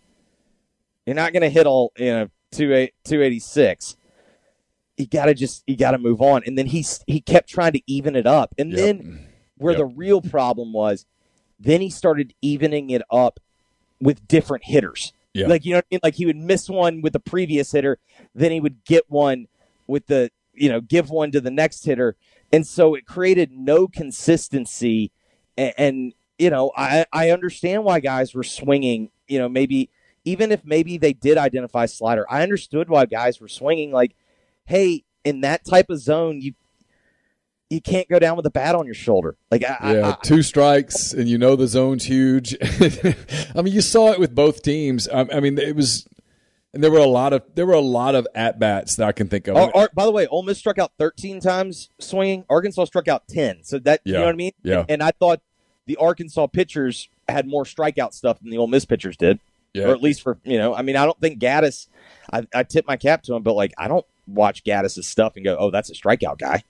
You're not going to hit all you know 286. You got to just you got to move on. And then he he kept trying to even it up. And Yep. then where Yep. the real problem was, then he started evening it up with different hitters. Yeah. Like you know what I mean? Like he would miss one with the previous hitter, then he would get one with the you know give one to the next hitter, and so it created no consistency. And, and you know I I understand why guys were swinging. You know maybe even if maybe they did identify slider, I understood why guys were swinging. Like, hey, in that type of zone, you you can't go down with a bat on your shoulder. Like I, Yeah, I, two strikes, and you know the zone's huge. I mean, you saw it with both teams. I, I mean, it was, and there were a lot of there were a lot of at bats that I can think of. Oh, Ar- by the way, Ole Miss struck out 13 times swinging. Arkansas struck out 10. So that you know what I mean? Yeah. And I thought the Arkansas pitchers had more strikeout stuff than the Ole Miss pitchers did, yeah, or at least for you know. I mean, I don't think Gaddis. I, I tip my cap to him, but like I don't watch Gaddis's stuff and go, "Oh, that's a strikeout guy."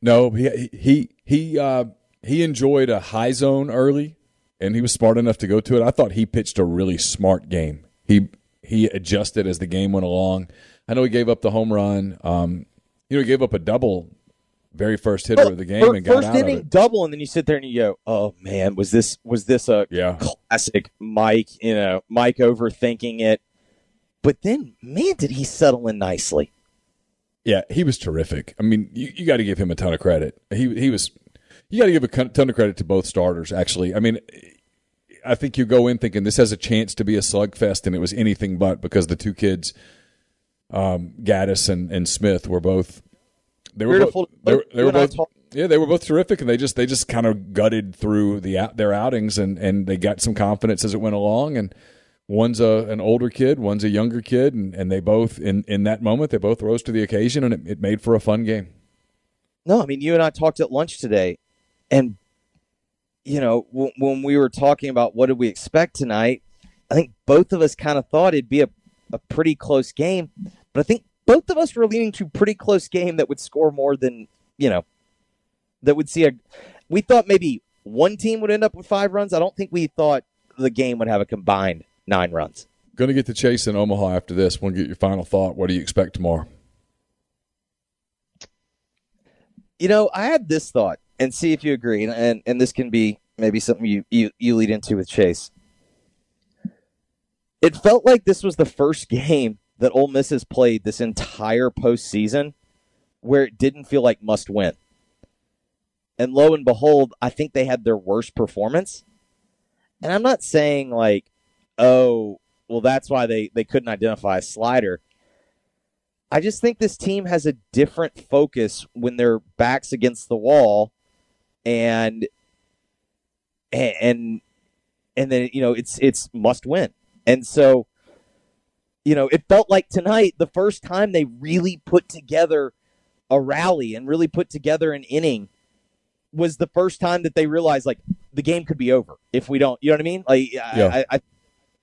no, he he he uh, he enjoyed a high zone early, and he was smart enough to go to it. I thought he pitched a really smart game. He he adjusted as the game went along. I know he gave up the home run. Um, you know, he gave up a double, very first hitter of the game, and got first out inning double, and then you sit there and you go, "Oh man, was this was this a Yeah, classic Mike? You know, Mike overthinking it." But then, man, did he settle in nicely? Yeah, he was terrific. I mean, you, you got to give him a ton of credit. He he was. You got to give a ton of credit to both starters. Actually, I mean, I think you go in thinking this has a chance to be a slugfest, and it was anything but because the two kids, um, Gaddis and, and Smith, were both. They were Beautiful. both. They were, they were both. Yeah, they were both terrific, and they just they just kind of gutted through the their outings, and, and they got some confidence as it went along. And one's a an older kid, one's a younger kid, and, and they both in, in that moment they both rose to the occasion, and it, it made for a fun game. No, I mean, you and I talked at lunch today, and you know, w- when we were talking about what did we expect tonight, I think both of us kind of thought it'd be a, a pretty close game, but I think both of us were leaning to pretty close game that would score more than you know, that would see a. We thought maybe one team would end up with five runs. I don't think we thought the game would have a combined nine runs. Going to get to Chase in Omaha after this. Want to get your final thought? What do you expect tomorrow? You know, I had this thought, and see if you agree, and and, and this can be maybe something you, you you lead into with Chase. It felt like this was the first game that Ole Miss has played this entire postseason where it didn't feel like must win. And lo and behold, I think they had their worst performance. And I'm not saying like, oh, well, that's why they, they couldn't identify a slider. I just think this team has a different focus when their backs against the wall and and and then you know it's it's must win. And so you know, it felt like tonight the first time they really put together a rally and really put together an inning was the first time that they realized like the game could be over if we don't. You know what I mean? Like Yeah. I, I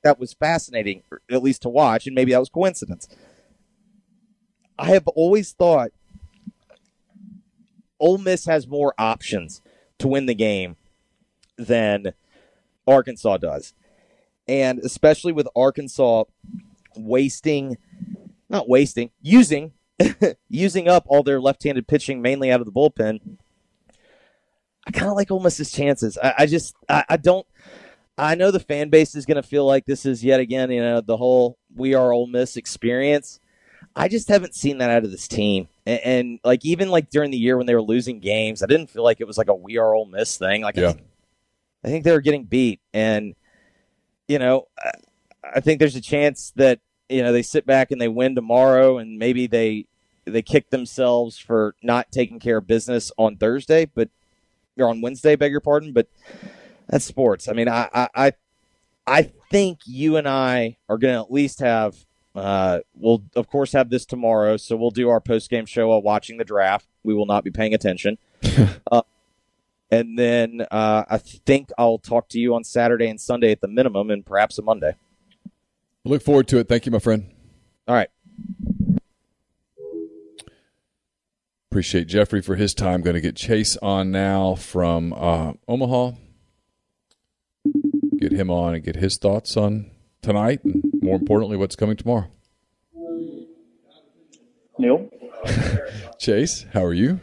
that was fascinating, at least to watch, and maybe that was coincidence. I have always thought Ole Miss has more options to win the game than Arkansas does. And especially with Arkansas wasting not wasting, using using up all their left-handed pitching mainly out of the bullpen. I kind of like Ole Miss's chances. I, I just I, I don't I know the fan base is going to feel like this is yet again, you know, the whole "we are Ole Miss" experience. I just haven't seen that out of this team, and, and like even like during the year when they were losing games, I didn't feel like it was like a "we are Ole Miss" thing. Like, I, Yeah. think, I think they were getting beat, and you know, I, I think there's a chance that you know they sit back and they win tomorrow, and maybe they they kick themselves for not taking care of business on Thursday, but or on Wednesday, beg your pardon, but that's sports. I mean, I I I, I think you and I are going to at least have. Uh, we'll of course have this tomorrow, so we'll do our post game show while watching the draft. We will not be paying attention. uh, and then uh, I think I'll talk to you on Saturday and Sunday at the minimum, and perhaps a Monday. Look forward to it. Thank you, my friend. All right. Appreciate Jeffrey for his time. Going to get Chase on now from uh, Omaha. Get him on and get his thoughts on tonight, and more importantly, what's coming tomorrow. Neal? Chase, how are you?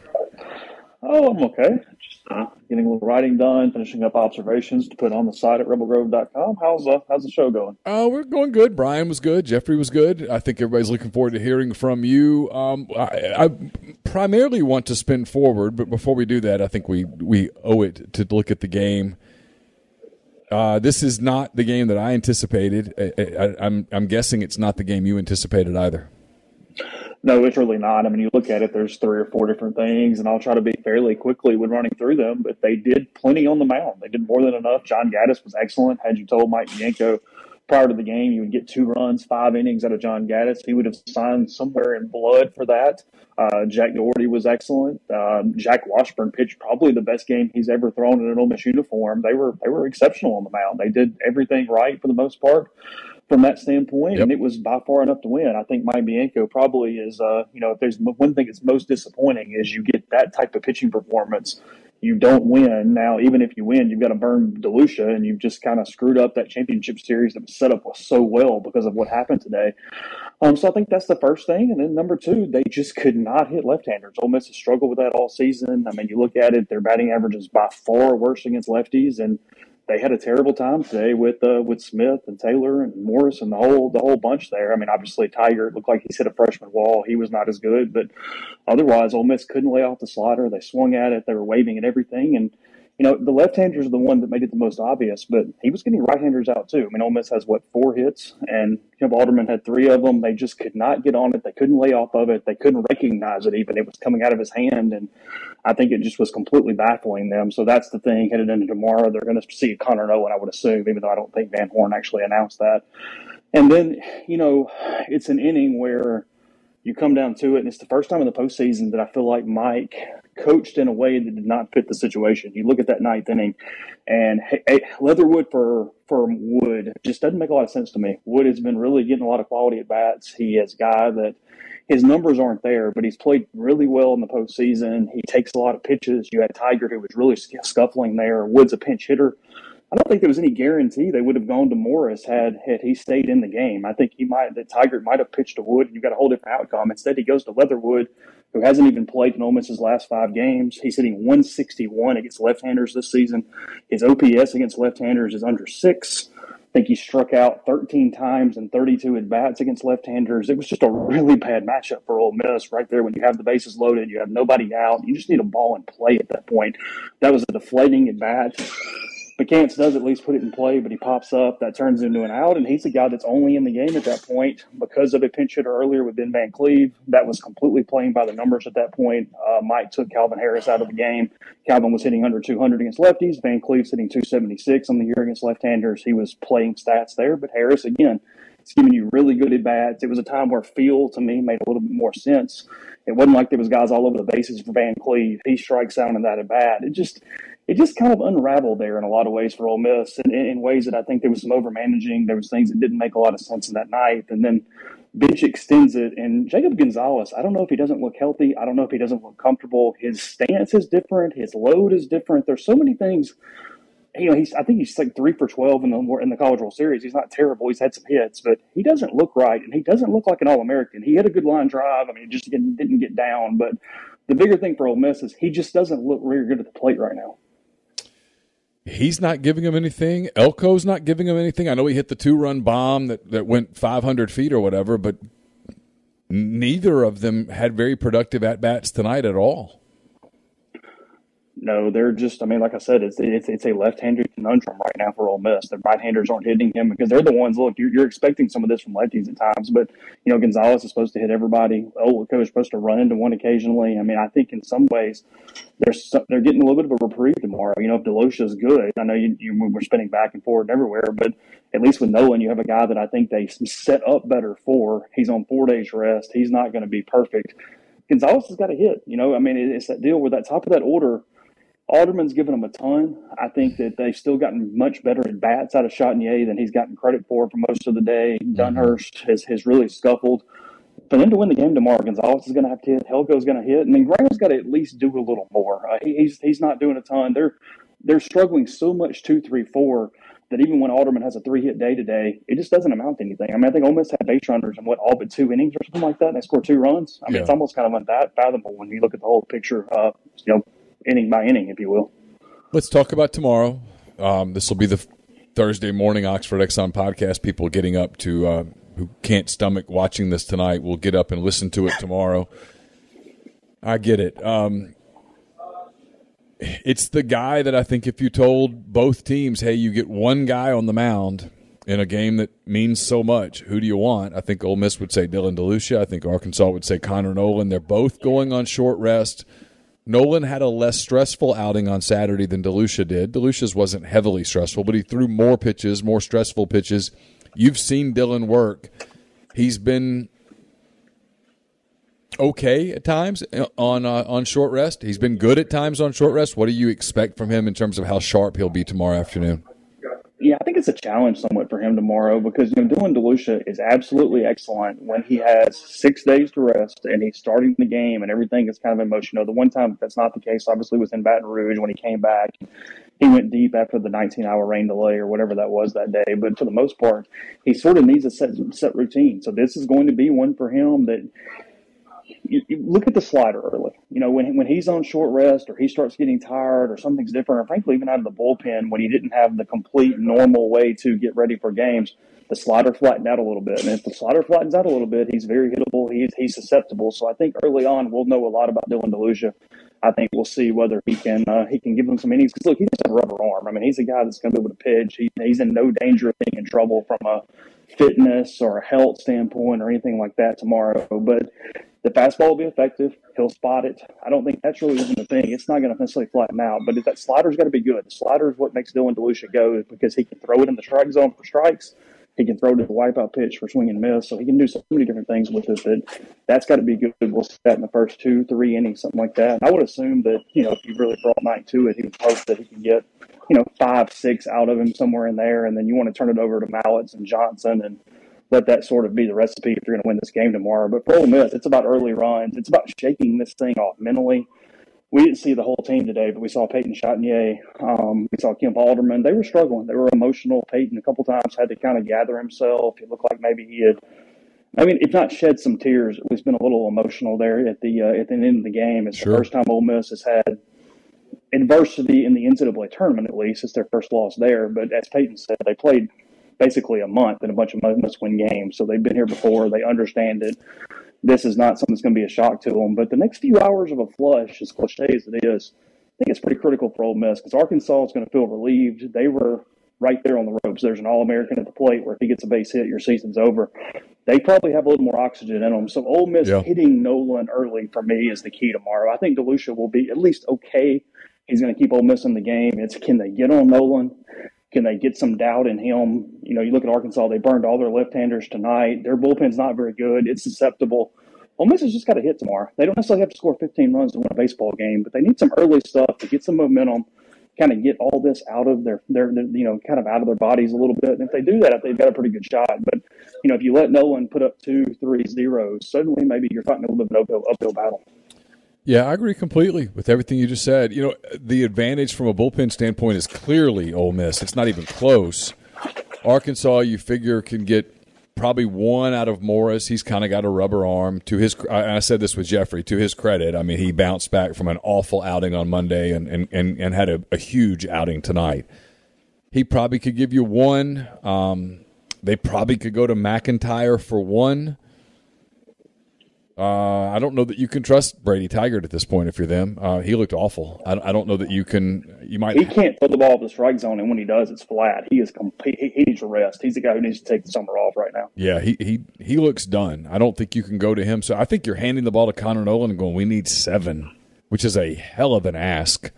Oh, I'm okay. Uh, getting a little writing done, finishing up observations to put on the site at rebelgrove.com. How's uh, how's the show going? Uh, we're going good. Brian was good. Jeffrey was good. I think everybody's looking forward to hearing from you. Um, I, I primarily want to spin forward, but before we do that, I think we we owe it to look at the game. Uh, this is not the game that I anticipated. I, I'm I'm guessing it's not the game you anticipated either. No, it's really not. I mean, you look at it, there's three or four different things, and I'll try to be fairly quickly when running through them, but they did plenty on the mound. They did more than enough. John Gaddis was excellent. Had you told Mike Bianco prior to the game you would get two runs, five innings out of John Gaddis, he would have signed somewhere in blood for that. Uh, Jack Dougherty was excellent. Um, Jack Washburn pitched probably the best game he's ever thrown in an Ole Miss uniform. They were they were exceptional on the mound. They did everything right for the most part from that standpoint, yep. and it was by far enough to win. I think Mike Bianco probably is, uh, you know, if there's one thing that's most disappointing is you get that type of pitching performance, you don't win. Now, even if you win, you've got to burn DeLucia, and you've just kind of screwed up that championship series that was set up so well because of what happened today. Um, so I think that's the first thing, and then number two, they just could not hit left-handers. Ole Miss has struggled with that all season. I mean, you look at it; their batting average is by far worse against lefties, and they had a terrible time today with uh, with Smith and Taylor and Morris and the whole the whole bunch there. I mean, obviously Tygart looked like he's hit a freshman wall. He was not as good, but otherwise, Ole Miss couldn't lay off the slider. They swung at it. They were waving at everything, and you know, the left-handers are the one that made it the most obvious, but he was getting right-handers out too. I mean, Ole Miss has what four hits, and Kemp Alderman had three of them. They just could not get on it. They couldn't lay off of it. They couldn't recognize it even. It was coming out of his hand, and I think it just was completely baffling them. So that's the thing headed into tomorrow. They're going to see Connor Noland, I would assume, even though I don't think Van Horn actually announced that. And then, you know, it's an inning where you come down to it, and it's the first time in the postseason that I feel like Mike coached in a way that did not fit the situation. You look at that ninth inning, and hey, Leatherwood for for Wood just doesn't make a lot of sense to me. Wood has been really getting a lot of quality at bats. He is a guy that his numbers aren't there, but he's played really well in the postseason. He takes a lot of pitches. You had Tygart who was really scuffling there. Wood's a pinch hitter. I don't think there was any guarantee they would have gone to Morris had had he stayed in the game. I think he might that Tygart might have pitched to Wood and you got a whole different outcome. Instead, he goes to Leatherwood, who hasn't even played in Ole Miss's last five games. He's hitting 161 against left-handers this season. His OPS against left-handers is under six. Think he struck out 13 times and 32 at bats against left-handers. It was just a really bad matchup for Ole Miss right there when you have the bases loaded, you have nobody out, you just need a ball in play at that point. That was a deflating at bat. McCants does at least put it in play, but he pops up. That turns into an out, and he's a guy that's only in the game at that point because of a pinch hitter earlier with Ben Van Cleve. That was completely playing by the numbers at that point. Uh, Mike took Calvin Harris out of the game. Calvin was hitting under 200 against lefties. Van Cleve's hitting 276 on the year against left-handers. He was playing stats there, but Harris again it's giving you really good at bats. It was a time where feel to me made a little bit more sense. It wasn't like there was guys all over the bases for Van Cleve. He strikes out in that at bat. It just it just kind of unraveled there in a lot of ways for Ole Miss, in, in ways that I think there was some over managing. There was things that didn't make a lot of sense in that night, and then Bench extends it. And Jacob Gonzalez, I don't know if he doesn't look healthy. I don't know if he doesn't look comfortable. His stance is different. His load is different. There's so many things you know, he's I think he's like three for twelve in the in the College World Series. He's not terrible. He's had some hits, but he doesn't look right, and he doesn't look like an All American. He had a good line drive. I mean, just didn't, didn't get down. But the bigger thing for Ole Miss is he just doesn't look very good at the plate right now. He's not giving him anything. Elko's not giving him anything. I know he hit the two run bomb that, that went 500 feet or whatever, but neither of them had very productive at bats tonight at all. No, they're just. I mean, like I said, it's it's, it's a left-handed conundrum right now for Ole Miss. The right-handers aren't hitting him because they're the ones. Look, you're, you're expecting some of this from lefties at times, but you know Gonzalez is supposed to hit everybody. Elko is supposed to run into one occasionally. I mean, I think in some ways they're they're getting a little bit of a reprieve tomorrow. You know, if DeLucia is good, I know you, you we're spinning back and forward and everywhere, but at least with Noland, you have a guy that I think they set up better for. He's on four days rest. He's not going to be perfect. Gonzalez has got to hit. You know, I mean, it's that deal where that top of that order Alderman's given them a ton. I think that they've still gotten much better at bats out of Chatagnier than he's gotten credit for for most of the day. Mm-hmm. Dunhurst has, has really scuffled. For them to win the game tomorrow, Gonzalez is going to have to hit. Elko's going to hit, and then Graham's got to at least do a little more. Uh, he, he's he's not doing a ton. They're they're struggling so much two, three, four that even when Alderman has a three hit day today, it just doesn't amount to anything. I mean, I think Ole Miss had base runners in what all but two innings or something like that, and they scored two runs. I mean, yeah. it's almost kind of unfathomable when you look at the whole picture, uh, you know, inning by inning, if you will. Let's talk about tomorrow. Um, this will be the Thursday morning Oxford Exxon podcast. People getting up to uh, who can't stomach watching this tonight will get up and listen to it tomorrow. I get it. Um, it's the guy that I think if you told both teams, hey, you get one guy on the mound in a game that means so much, who do you want? I think Ole Miss would say Dylan DeLucia. I think Arkansas would say Connor Noland. They're both going on short rest. Noland had a less stressful outing on Saturday than DeLucia did. DeLucia's wasn't heavily stressful, but he threw more pitches, more stressful pitches. You've seen Dylan work. He's been okay at times on uh, on short rest. He's been good at times on short rest. What do you expect from him in terms of how sharp he'll be tomorrow afternoon? Yeah, I think it's a challenge somewhat for him tomorrow because you know Dylan DeLucia is absolutely excellent when he has six days to rest and he's starting the game and everything is kind of emotional. The one time that's not the case, obviously, was in Baton Rouge when he came back. He went deep after the 19-hour rain delay or whatever that was that day. But for the most part, he sort of needs a set set routine. So this is going to be one for him that you, you look at the slider early. You know, when when he's on short rest or he starts getting tired or something's different, or frankly, even out of the bullpen when he didn't have the complete normal way to get ready for games, the slider flattened out a little bit. And if the slider flattens out a little bit, he's very hittable. He's he's susceptible. So I think early on we'll know a lot about Dylan DeLucia. I think we'll see whether he can uh, he can give them some innings. Because look, he does have a rubber arm. I mean, he's a guy that's going to be able to pitch. He, he's in no danger of being in trouble from a fitness or a health standpoint or anything like that tomorrow. But the fastball will be effective. He'll spot it. I don't think that's really isn't the thing. It's not going to necessarily flatten out, but that slider's got to be good. The slider is what makes Dylan DeLucia go because he can throw it in the strike zone for strikes. He can throw it to the wipeout pitch for swing and miss. So he can do so many different things with it that that's got to be good. We'll see that in the first two, three innings, something like that. And I would assume that, you know, if you really brought Mike to it, he would hope that he can get, you know, five, six out of him somewhere in there. And then you want to turn it over to Mallitz and Johnson and let that sort of be the recipe if you're going to win this game tomorrow. But for Ole Miss, it's about early runs. It's about shaking this thing off mentally. We didn't see the whole team today, but we saw Peyton Chatagnier. Um, we saw Kemp Alderman. They were struggling. They were emotional. Peyton a couple times had to kind of gather himself. It looked like maybe he had, I mean, if not shed some tears, least been a little emotional there at the uh, at the end of the game. It's sure. the first time Ole Miss has had adversity in the NCAA tournament. At least it's their first loss there. But as Peyton said, they played basically a month and a bunch of must win games. So they've been here before. They understand it. This is not something that's going to be a shock to them. But the next few hours of a flush, as cliche as it is, I think it's pretty critical for Ole Miss because Arkansas is going to feel relieved. They were right there on the ropes. There's an All American at the plate where if he gets a base hit, your season's over. They probably have a little more oxygen in them. So Ole Miss yeah. hitting Noland early for me is the key tomorrow. I think DeLucia will be at least okay. He's going to keep Ole Miss in the game. It's can they get on Noland? Can they get some doubt in him? You know, you look at Arkansas; they burned all their left-handers tonight. Their bullpen's not very good. It's susceptible. Ole Miss has just got to hit tomorrow. They don't necessarily have to score 15 runs to win a baseball game, but they need some early stuff to get some momentum, kind of get all this out of their, their, their, you know, kind of out of their bodies a little bit. And if they do that, they've got a pretty good shot. But, you know, if you let Noland put up two, three zeros, suddenly maybe you're fighting a little bit of an uphill, uphill battle. Yeah, I agree completely with everything you just said. You know, the advantage from a bullpen standpoint is clearly Ole Miss. It's not even close. Arkansas, you figure, can get probably one out of Morris. He's kind of got a rubber arm. To his, I said this with Jeffrey. To his credit, I mean, he bounced back from an awful outing on Monday and and and, and had a, a huge outing tonight. He probably could give you one. Um, they probably could go to McEntire for one. Uh, I don't know that you can trust Brady Tygart at this point. If you're them, uh, he looked awful. I, I, don't know that you can. You might. He can't throw the ball at the strike zone, and when he does, it's flat. He is complete. He, he needs to rest. He's the guy who needs to take the summer off right now. Yeah, he he he looks done. I don't think you can go to him. So I think you're handing the ball to Connor Noland and going, "We need seven, which is a hell of an ask.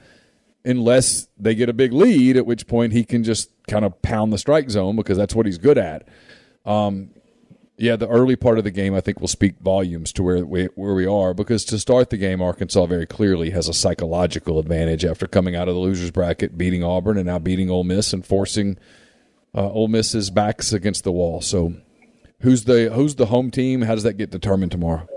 Unless they get a big lead, at which point he can just kind of pound the strike zone because that's what he's good at. Um, Yeah, the early part of the game I think will speak volumes to where we where we are because to start the game, Arkansas very clearly has a psychological advantage after coming out of the losers bracket, beating Auburn, and now beating Ole Miss and forcing uh, Ole Miss's backs against the wall. So, who's the who's the home team? How does that get determined tomorrow?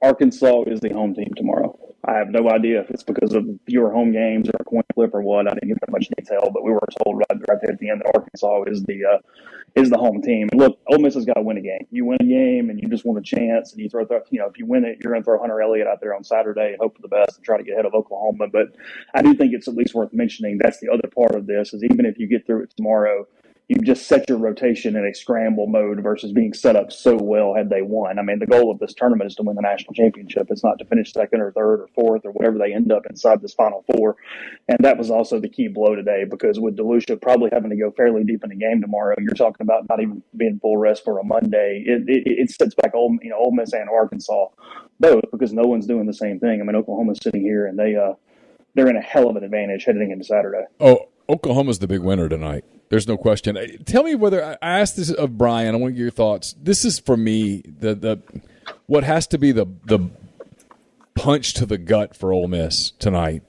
Arkansas is the home team tomorrow. I have no idea if it's because of fewer home games or a coin flip or what. I didn't get that much detail, but we were told right, right there at the end that Arkansas is the uh, is the home team. Look, Ole Miss has got to win a game. You win a game, and you just want a chance, and you throw, you know, if you win it, you're going to throw Hunter Elliott out there on Saturday and hope for the best and try to get ahead of Oklahoma. But I do think it's at least worth mentioning. That's the other part of this is even if you get through it tomorrow, you just set your rotation in a scramble mode versus being set up so well had they won. I mean, the goal of this tournament is to win the national championship. It's not to finish second or third or fourth or whatever they end up inside this final four. And that was also the key blow today because with DeLucia probably having to go fairly deep in the game tomorrow, you're talking about not even being full rest for a Monday. It, it, it sets back Ole, you know, Ole Miss and Arkansas both because no one's doing the same thing. I mean, Oklahoma's sitting here and they, uh, they're in a hell of an advantage heading into Saturday. Oh, Oklahoma's the big winner tonight. There's no question. Uh, tell me whether I asked this of Brian. I want your thoughts. This is for me the the what has to be the the punch to the gut for Ole Miss tonight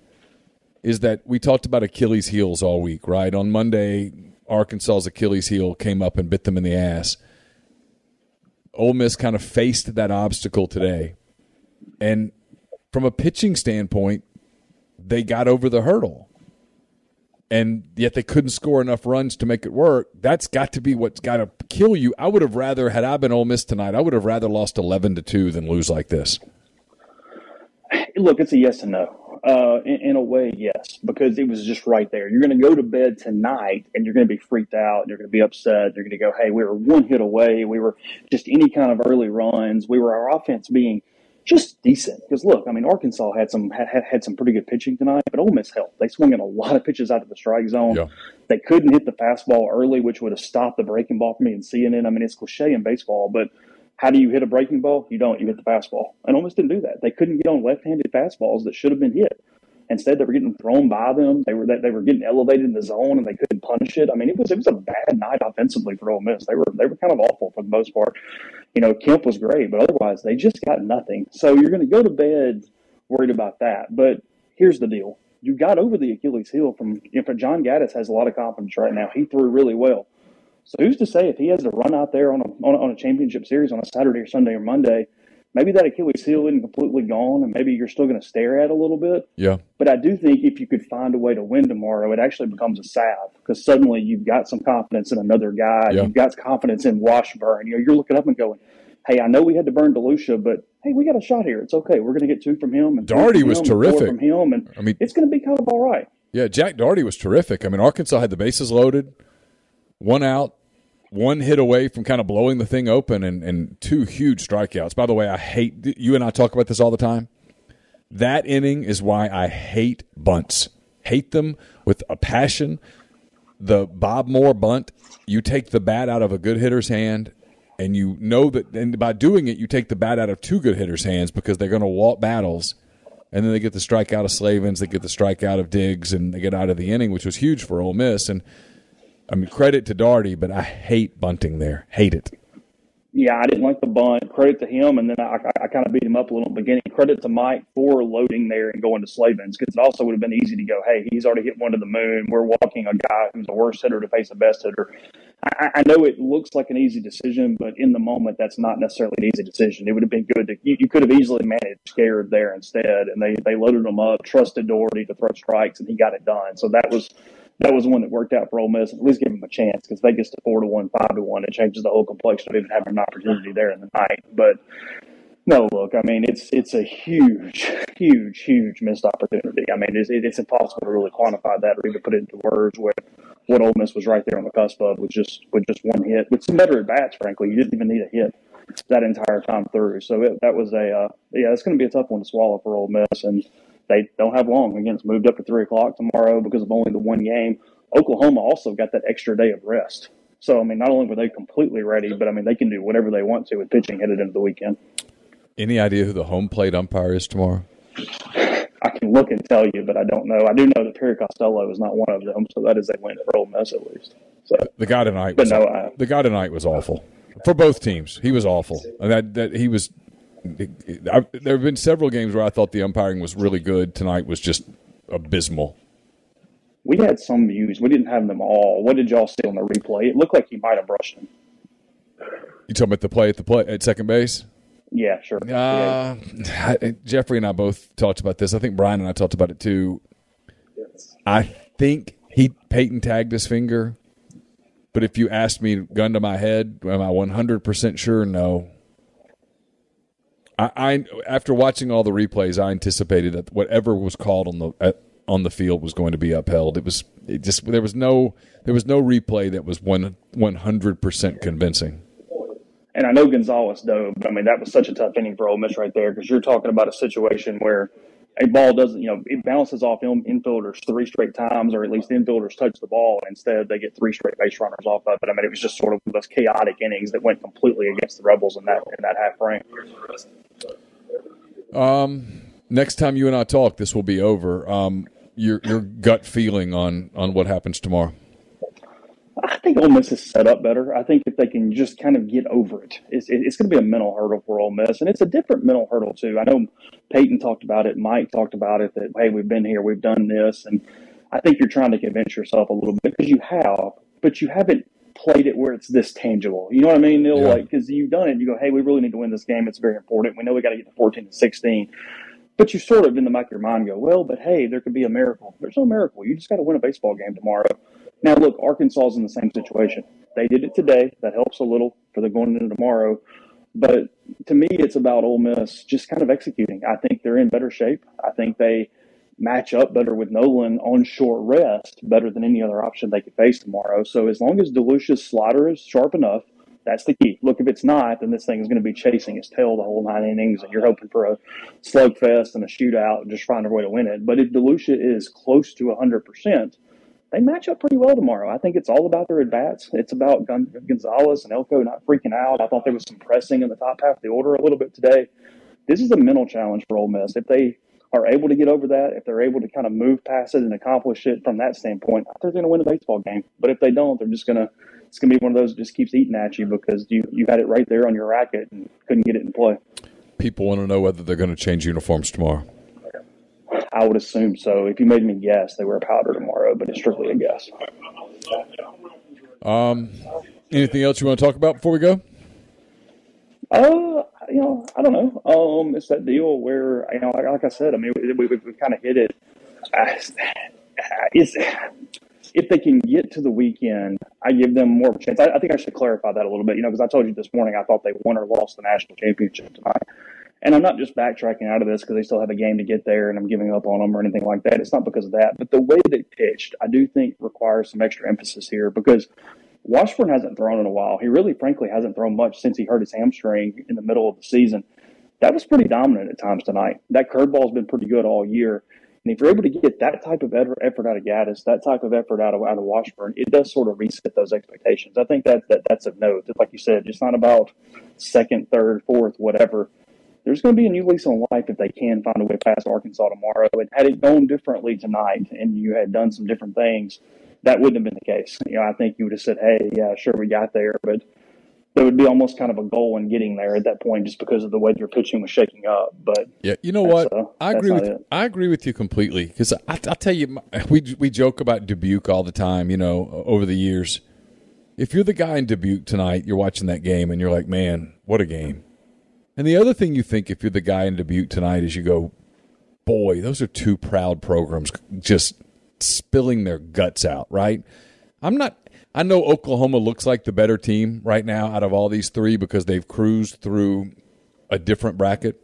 is that we talked about Achilles heels all week, right? On Monday, Arkansas's Achilles heel came up and bit them in the ass. Ole Miss kind of faced that obstacle today, and from a pitching standpoint, they got over the hurdle and yet they couldn't score enough runs to make it work. That's got to be what's got to kill you. I would have rather, had I been Ole Miss tonight, I would have rather lost eleven to two than lose like this. Look, it's a yes and no. Uh, in, in, a way, yes, because it was just right there. You're going to go to bed tonight and you're going to be freaked out. And you're going to be upset. You're going to go, hey, we were one hit away. We were just any kind of early runs. We were our offense being – just decent. Because look, I mean, Arkansas had some had, had some pretty good pitching tonight, but Ole Miss helped. They swung in a lot of pitches out of the strike zone. Yeah. They couldn't hit the fastball early, which would have stopped the breaking ball from me and seeing it. I mean, it's cliche in baseball, but how do you hit a breaking ball? You don't. You hit the fastball. And Ole Miss didn't do that. They couldn't get on left-handed fastballs that should have been hit. Instead, they were getting thrown by them. They were they were getting elevated in the zone, and they couldn't punish it. I mean, it was it was a bad night offensively for Ole Miss. They were they were kind of awful for the most part. You know, Kemp was great, but otherwise they just got nothing. So you're going to go to bed worried about that. But here's the deal: you got over the Achilles heel from. John Gaddis has a lot of confidence right now. He threw really well. So who's to say if he has to run out there on a, on a championship series on a Saturday or Sunday or Monday? Maybe that Achilles heel isn't completely gone, and maybe you're still going to stare at a little bit. Yeah. But I do think if you could find a way to win tomorrow, it actually becomes a salve because suddenly you've got some confidence in another guy. Yeah. You've got confidence in Washburn. You know, you're looking up and going, "Hey, I know we had to burn DeLucia, but hey, we got a shot here. It's okay. We're going to get two from him." And Dougherty was terrific from him, and I mean, it's going to be kind of all right. Yeah, Jack Dougherty was terrific. I mean, Arkansas had the bases loaded, one out one hit away from kind of blowing the thing open and, and two huge strikeouts. By the way, I hate you and I talk about this all the time. That inning is why I hate bunts. Hate them with a passion. The Bob Moore bunt, you take the bat out of a good hitter's hand, and you know that, and by doing it, you take the bat out of two good hitters' hands because they're going to walk Battles, and then they get the strikeout of Slavens, they get the strikeout of Diggs, and they get out of the inning, which was huge for Ole Miss. And I mean, credit to Dougherty, but I hate bunting there. Hate it. Yeah, I didn't like the bunt. Credit to him, and then I, I, I kind of beat him up a little in the beginning. Credit to Mike for loading there and going to Slavens because it also would have been easy to go, hey, he's already hit one to the moon. We're walking a guy who's a worst hitter to face a best hitter. I, I know it looks like an easy decision, but in the moment, that's not necessarily an easy decision. It would have been good to you, you could have easily managed scared there instead, and they they loaded him up, trusted Dougherty to throw strikes, and he got it done. So that was that was one that worked out for Ole Miss. At least give them a chance because Vegas to four to one, five to one, it changes the whole complexion of even having an opportunity there in the night. But no, look, I mean, it's it's a huge, huge, huge missed opportunity. I mean, it's, it's impossible to really quantify that or even put it into words. Where what Ole Miss was right there on the cusp of was just with just one hit with some better at bats. Frankly, you didn't even need a hit that entire time through. So it, that was a uh, yeah, it's going to be a tough one to swallow for Ole Miss and they don't have long. Again, it's moved up to three o'clock tomorrow because of only the one game. Oklahoma also got that extra day of rest. So, I mean, not only were they completely ready, but I mean, they can do whatever they want to with pitching headed into the weekend. Any idea who the home plate umpire is tomorrow? I can look and tell you, but I don't know. I do know that Perry Costello is not one of them, so that is a win for Ole Miss at least. So the guy tonight, was, no, I, the guy tonight was awful. for both teams. He was awful. And that that he was. I, there have been several games where I thought the umpiring was really good. Tonight was just abysmal. We had some views. We didn't have them all. What did y'all see on the replay? It looked like he might have brushed him. You talking about the play at the play at second base? Yeah, sure. Uh, Jeffrey and I both talked about this. I think Brian and I talked about it too. I think he Peyton tagged his finger, but if you asked me, gun to my head, am I one hundred percent sure? No. I, I after watching all the replays, I anticipated that whatever was called on the at, on the field was going to be upheld. It was it just there was no there was no replay that was one one hundred percent convincing. And I know Gonzalez dove. But I mean, that was such a tough inning for Ole Miss right there because you're talking about a situation where a ball doesn't, you know, it bounces off infielders three straight times, or at least infielders touch the ball. And instead, they get three straight base runners off of it. I mean, it was just sort of those chaotic innings that went completely against the Rebels in that in that half frame. Um, next time you and I talk, this will be over. Um, your your gut feeling on on what happens tomorrow. I think Ole Miss is set up better. I think if they can just kind of get over it, it's, it's going to be a mental hurdle for Ole Miss, and it's a different mental hurdle too. I know Peyton talked about it, Mike talked about it. That hey, we've been here, we've done this, and I think you're trying to convince yourself a little bit because you have, but you haven't played it where it's this tangible. You know what I mean, Neal? Yeah. Like because you've done it, you go, hey, we really need to win this game. It's very important. We know we got to get to 14 to 16. But you sort of in the back of your mind go, well, but hey, there could be a miracle. There's no miracle. You just got to win a baseball game tomorrow. Now, look, Arkansas is in the same situation. They did it today. That helps a little for the going into tomorrow. But to me, it's about Ole Miss just kind of executing. I think they're in better shape. I think they match up better with Noland on short rest, better than any other option they could face tomorrow. So as long as DeLucia's slider is sharp enough, that's the key. Look, if it's not, then this thing is going to be chasing its tail the whole nine innings, and you're hoping for a slugfest and a shootout and just finding a way to win it. But if DeLucia is close to 100%, they match up pretty well tomorrow. I think it's all about their at bats. It's about Gonzalez and Elko not freaking out. I thought there was some pressing in the top half of the order a little bit today. This is a mental challenge for Ole Miss. If they are able to get over that, if they're able to kind of move past it and accomplish it from that standpoint, they're going to win a baseball game. But if they don't, they're just going to. It's going to be one of those that just keeps eating at you because you you had it right there on your racket and couldn't get it in play. People want to know whether they're going to change uniforms tomorrow. I would assume so. If you made me guess, they wear powder tomorrow, but it's strictly a guess. Um, anything else you want to talk about before we go? Uh, you know, I don't know. Um, it's that deal where you know, like, like I said, I mean, we, we, we kind of hit it. It's, if they can get to the weekend, I give them more of a chance. I, I think I should clarify that a little bit, you know, because I told you this morning I thought they won or lost the national championship tonight. And I'm not just backtracking out of this because they still have a game to get there and I'm giving up on them or anything like that. It's not because of that. But the way they pitched, I do think requires some extra emphasis here because Washburn hasn't thrown in a while. He really, frankly, hasn't thrown much since he hurt his hamstring in the middle of the season. That was pretty dominant at times tonight. That curveball's been pretty good all year. And if you're able to get that type of effort out of Gaddis, that type of effort out of out of Washburn, it does sort of reset those expectations. I think that, that that's a note. Like you said, it's not about second, third, fourth, whatever there's going to be a new lease on life if they can find a way past Arkansas tomorrow. And had it gone differently tonight and you had done some different things, that wouldn't have been the case. You know, I think you would have said, hey, yeah, sure, we got there. But there would be almost kind of a goal in getting there at that point just because of the way your pitching was shaking up. But yeah, you know what? Uh, I agree with it. I agree with you completely because I, will tell you, we we joke about Dubuque all the time. You know, over the years, if you're the guy in Dubuque tonight, you're watching that game and you're like, man, what a game! And the other thing you think if you're the guy in Dubuque tonight is you go, boy, those are two proud programs just spilling their guts out, right? I'm not I know Oklahoma looks like the better team right now out of all these three because they've cruised through a different bracket.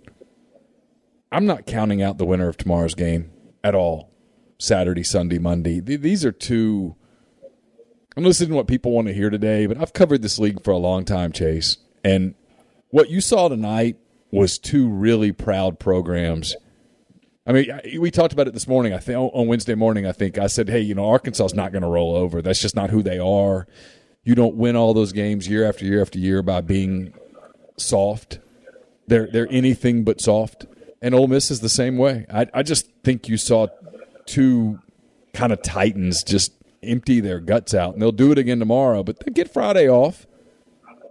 I'm not counting out the winner of tomorrow's game at all. Saturday, Sunday, Monday. These are two. I'm listening to what people want to hear today, but I've covered this league for a long time, Chase. And what you saw tonight was two really proud programs. I mean, we talked about it this morning. I think on Wednesday morning, I think I said, "Hey, you know, Arkansas is not going to roll over. That's just not who they are. You don't win all those games year after year after year by being soft. They're they're anything but soft. And Ole Miss is the same way. I I just think you saw two kind of titans just empty their guts out, and they'll do it again tomorrow. But they get Friday off.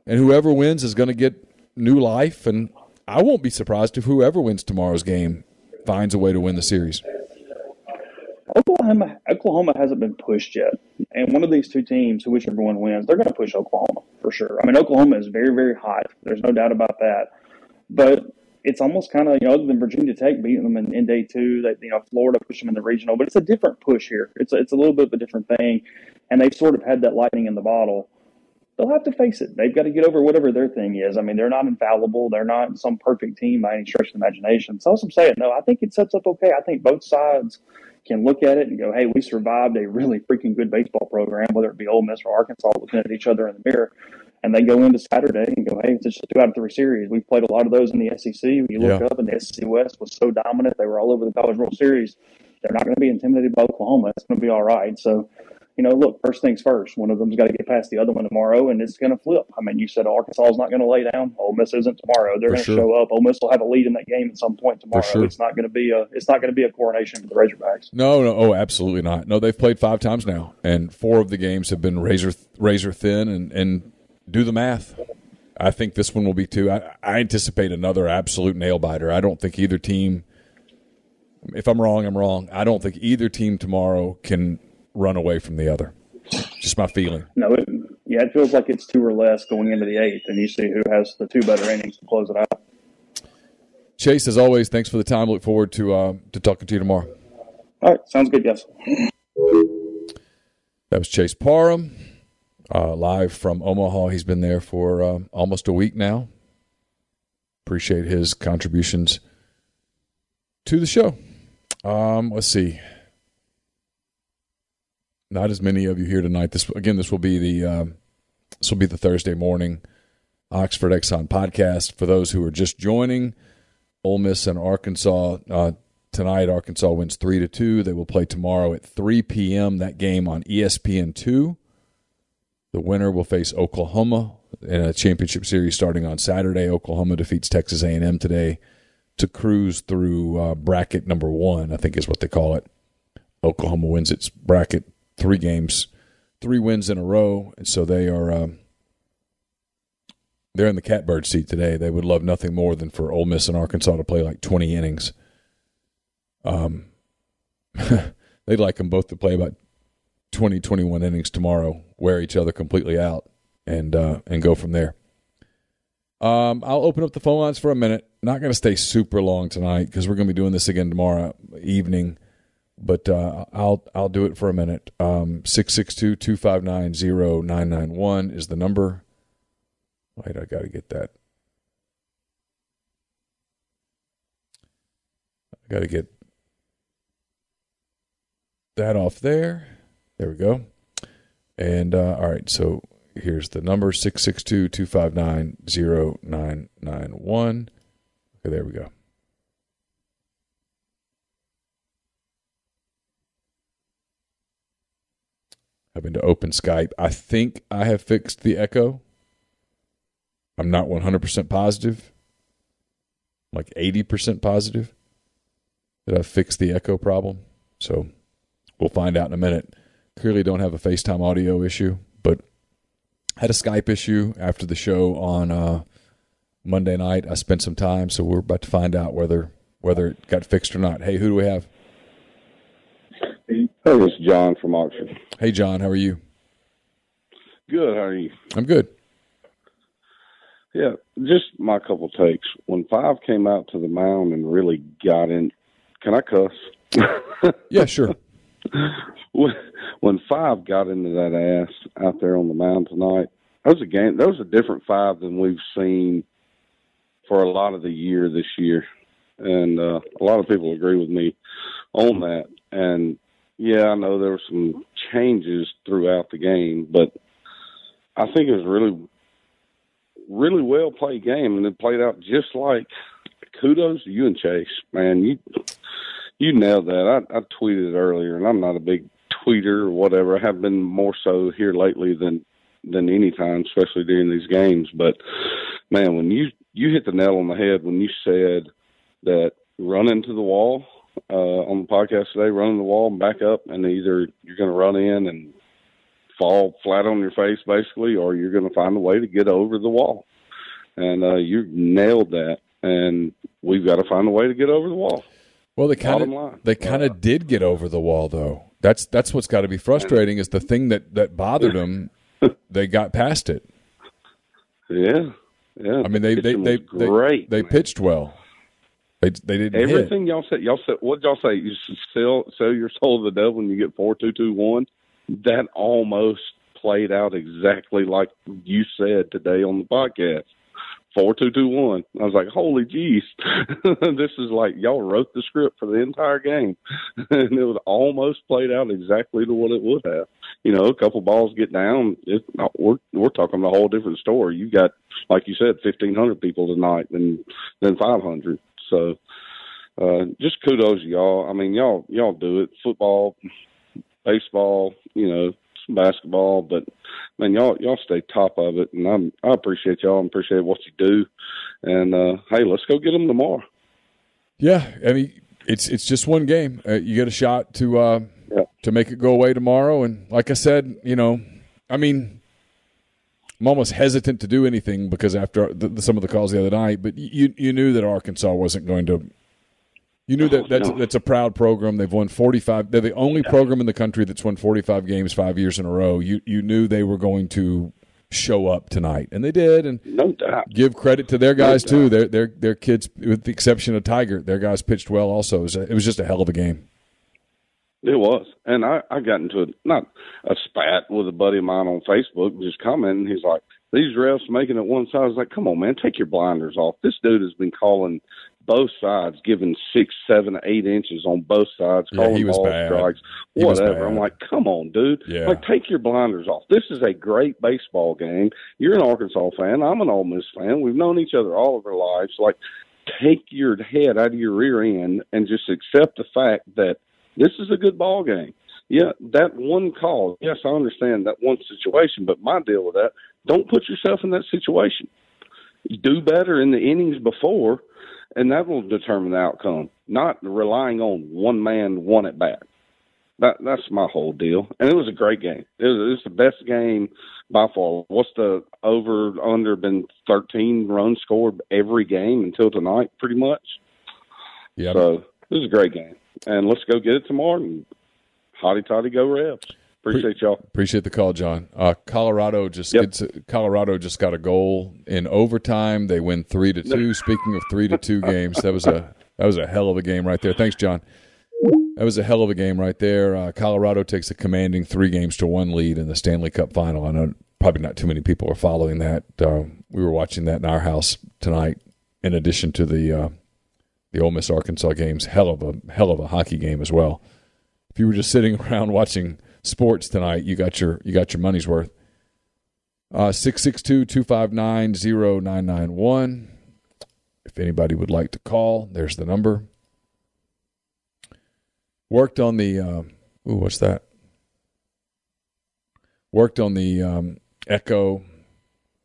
and whoever wins is going to get new life. And I won't be surprised if whoever wins tomorrow's game finds a way to win the series. Oklahoma, Oklahoma hasn't been pushed yet, and one of these two teams, whichever one wins, they're going to push Oklahoma for sure. I mean, Oklahoma is very, very hot. There's no doubt about that. But it's almost kind of you know, other than Virginia Tech beating them in, in day two, that you know Florida pushed them in the regional, but it's a different push here. It's a, it's a little bit of a different thing, and they've sort of had that lightning in the bottle they'll have to face it. They've got to get over whatever their thing is. I mean, they're not infallible. They're not some perfect team by any stretch of the imagination. So I'm saying, no, I think it sets up okay. I think both sides can look at it and go, hey, we survived a really freaking good baseball program, whether it be Ole Miss or Arkansas, looking at each other in the mirror. And they go into Saturday and go, hey, it's just a two out of three series. We've played a lot of those in the SEC. When you look Yeah. up, and the SEC West was so dominant, they were all over the College World Series. They're not going to be intimidated by Oklahoma. It's going to be all right. So, you know, look, first things first. One of them's got to get past the other one tomorrow, and it's going to flip. I mean, you said Arkansas is not going to lay down. Ole Miss isn't tomorrow. They're going to sure. show up. Ole Miss will have a lead in that game at some point tomorrow. sure. It's not going to be a. It's not going to be a coronation for the Razorbacks. No, no, oh, absolutely not. No, they've played five times now, and four of the games have been razor razor thin. And and do the math. I think this one will be too. I, I anticipate another absolute nail biter. I don't think either team. If I'm wrong, I'm wrong. I don't think either team tomorrow can run away from the other. Just my feeling. No, it, yeah, it feels like it's two or less going into the eighth, and you see who has the two better innings to close it out. Chase, as always, thanks for the time. Look forward to uh, to talking to you tomorrow. All right, sounds good, guys. That was Chase Parham, uh, live from Omaha. He's been there for uh, almost a week now. Appreciate his contributions to the show. Um, let's see. Not as many of you here tonight. This again, this will be the um, this will be the Thursday morning Oxford Exxon podcast. For those who are just joining, Ole Miss and Arkansas uh, tonight. Arkansas wins three to two. They will play tomorrow at three p.m. That game on ESPN two. The winner will face Oklahoma in a championship series starting on Saturday. Oklahoma defeats Texas A&M today to cruise through uh, bracket number one. I think is what they call it. Oklahoma wins its bracket three games, three wins in a row, and so they are. Um, they're in the catbird seat today. They would love nothing more than for Ole Miss and Arkansas to play like 20 innings. Um, they'd like them both to play about 20, 21 innings tomorrow, wear each other completely out, and uh, and go from there. Um, I'll open up the phone lines for a minute. Not going to stay super long tonight because we're going to be doing this again tomorrow evening. But uh, I'll I'll do it for a minute. Um, 662-259-0991 is the number. Wait, I got to get that. I got to get that off there. There we go. And uh, all right, so here's the number 662 259 0991. Okay, there we go. Having to open Skype. I think I have fixed the echo. I'm not 100% positive. Like 80% positive that I've fixed the echo problem. So we'll find out in a minute. Clearly don't have a FaceTime audio issue, but had a Skype issue after the show on uh, Monday night. I spent some time, so we're about to find out whether whether it got fixed or not. Hey, who do we have? Hey, this is John from Oxford. Hey, John, how are you? Good. How are you? I'm good. Yeah, just my couple takes. When Five came out to the mound and really got in, can I cuss? Yeah, sure. when, when Five got into that ass out there on the mound tonight, that was a game. That was a different Five than we've seen for a lot of the year this year, and uh, a lot of people agree with me on that. And yeah, I know there were some changes throughout the game, but I think it was really, really well played game, and it played out just like. Kudos to you and Chase, man. You you nailed that. I, I tweeted it earlier, and I'm not a big tweeter or whatever. I have been more so here lately than than any time, especially during these games. But man, when you you hit the nail on the head when you said that run into the wall uh, on the podcast today, run in the wall and back up, and either you're going to run in and fall flat on your face basically, or you're going to find a way to get over the wall. And uh, you nailed that. And we've got to find a way to get over the wall. Well, they kind of line. they kind of did get over the wall though. That's that's what's got to be frustrating is the thing that that bothered them. They got past it. Yeah, yeah. I mean, they they they was they, great. they pitched well. They they didn't hit. Everything y'all said, y'all said, what y'all say? You sell sell your soul to the devil when you get four two two one. That almost played out exactly like you said today on the podcast. Four two two one. I was like, holy jeez, this is like y'all wrote the script for the entire game, and it was almost played out exactly to what it would have. You know, a couple balls get down, it, we're we're talking a whole different story. You got, like you said, fifteen hundred people tonight, than than five hundred. So, uh, just kudos to y'all. I mean, y'all y'all do it. Football, baseball, you know, some basketball, but man, y'all y'all stay top of it, and I'm I appreciate y'all and appreciate what you do. And uh, hey, let's go get them tomorrow. Yeah, I mean it's it's just one game. Uh, you get a shot to uh, Yeah. to make it go away tomorrow, and like I said, you know, I mean, I'm almost hesitant to do anything because after the, the, some of the calls the other night, but you you knew that Arkansas wasn't going to. You knew that that's no. that's a proud program. They've won 45. They're the only program in the country that's won 45 games five years in a row. You you knew they were going to show up tonight, and they did. And No doubt. give credit to their guys too. Their their their kids, with the exception of Tiger, their guys pitched well. Also, it was, a, it was just a hell of a game. It was, and I I got into a, not a spat with a buddy of mine on Facebook, just commenting. He's like, "These refs making it one side." I was like, "Come on, man, take your blinders off." This dude has been calling both sides, giving six, seven, eight inches on both sides, Yeah, calling ball bad. strikes, whatever. I'm like, "Come on, dude! Yeah. Like, take your blinders off. This is a great baseball game. You're an Arkansas fan. I'm an Ole Miss fan. We've known each other all of our lives. Like, take your head out of your rear end and just accept the fact that this is a good ball game. Yeah, that one call. Yes, I understand that one situation, but my deal with that, don't put yourself in that situation. Do better in the innings before, and that will determine the outcome. Not relying on one man, one at bat. That that's my whole deal. And it was a great game. It was, it was the best game by far. What's the over under been thirteen runs scored every game until tonight, pretty much. Yeah, So it was a great game, and let's go get it tomorrow. And hotty toddy go Rebs. Appreciate y'all. appreciate the call, John. Uh, Colorado just Yep. gets Colorado just got a goal in overtime. They win three to two. Speaking of three to two games, that was a that was a hell of a game right there. Thanks, John. That was a hell of a game right there. Uh, Colorado takes a commanding three games to one lead in the Stanley Cup final. I know probably not too many people are following that. Uh, we were watching that in our house tonight. In addition to the uh, the Ole Miss Arkansas games, hell of a hell of a hockey game as well. If you were just sitting around watching sports tonight, you got your you got your money's worth. Uh, Six six two two five nine zero nine nine one. If anybody would like to call, there's the number. Worked on the uh, ooh, what's that? Worked on the um, Echo.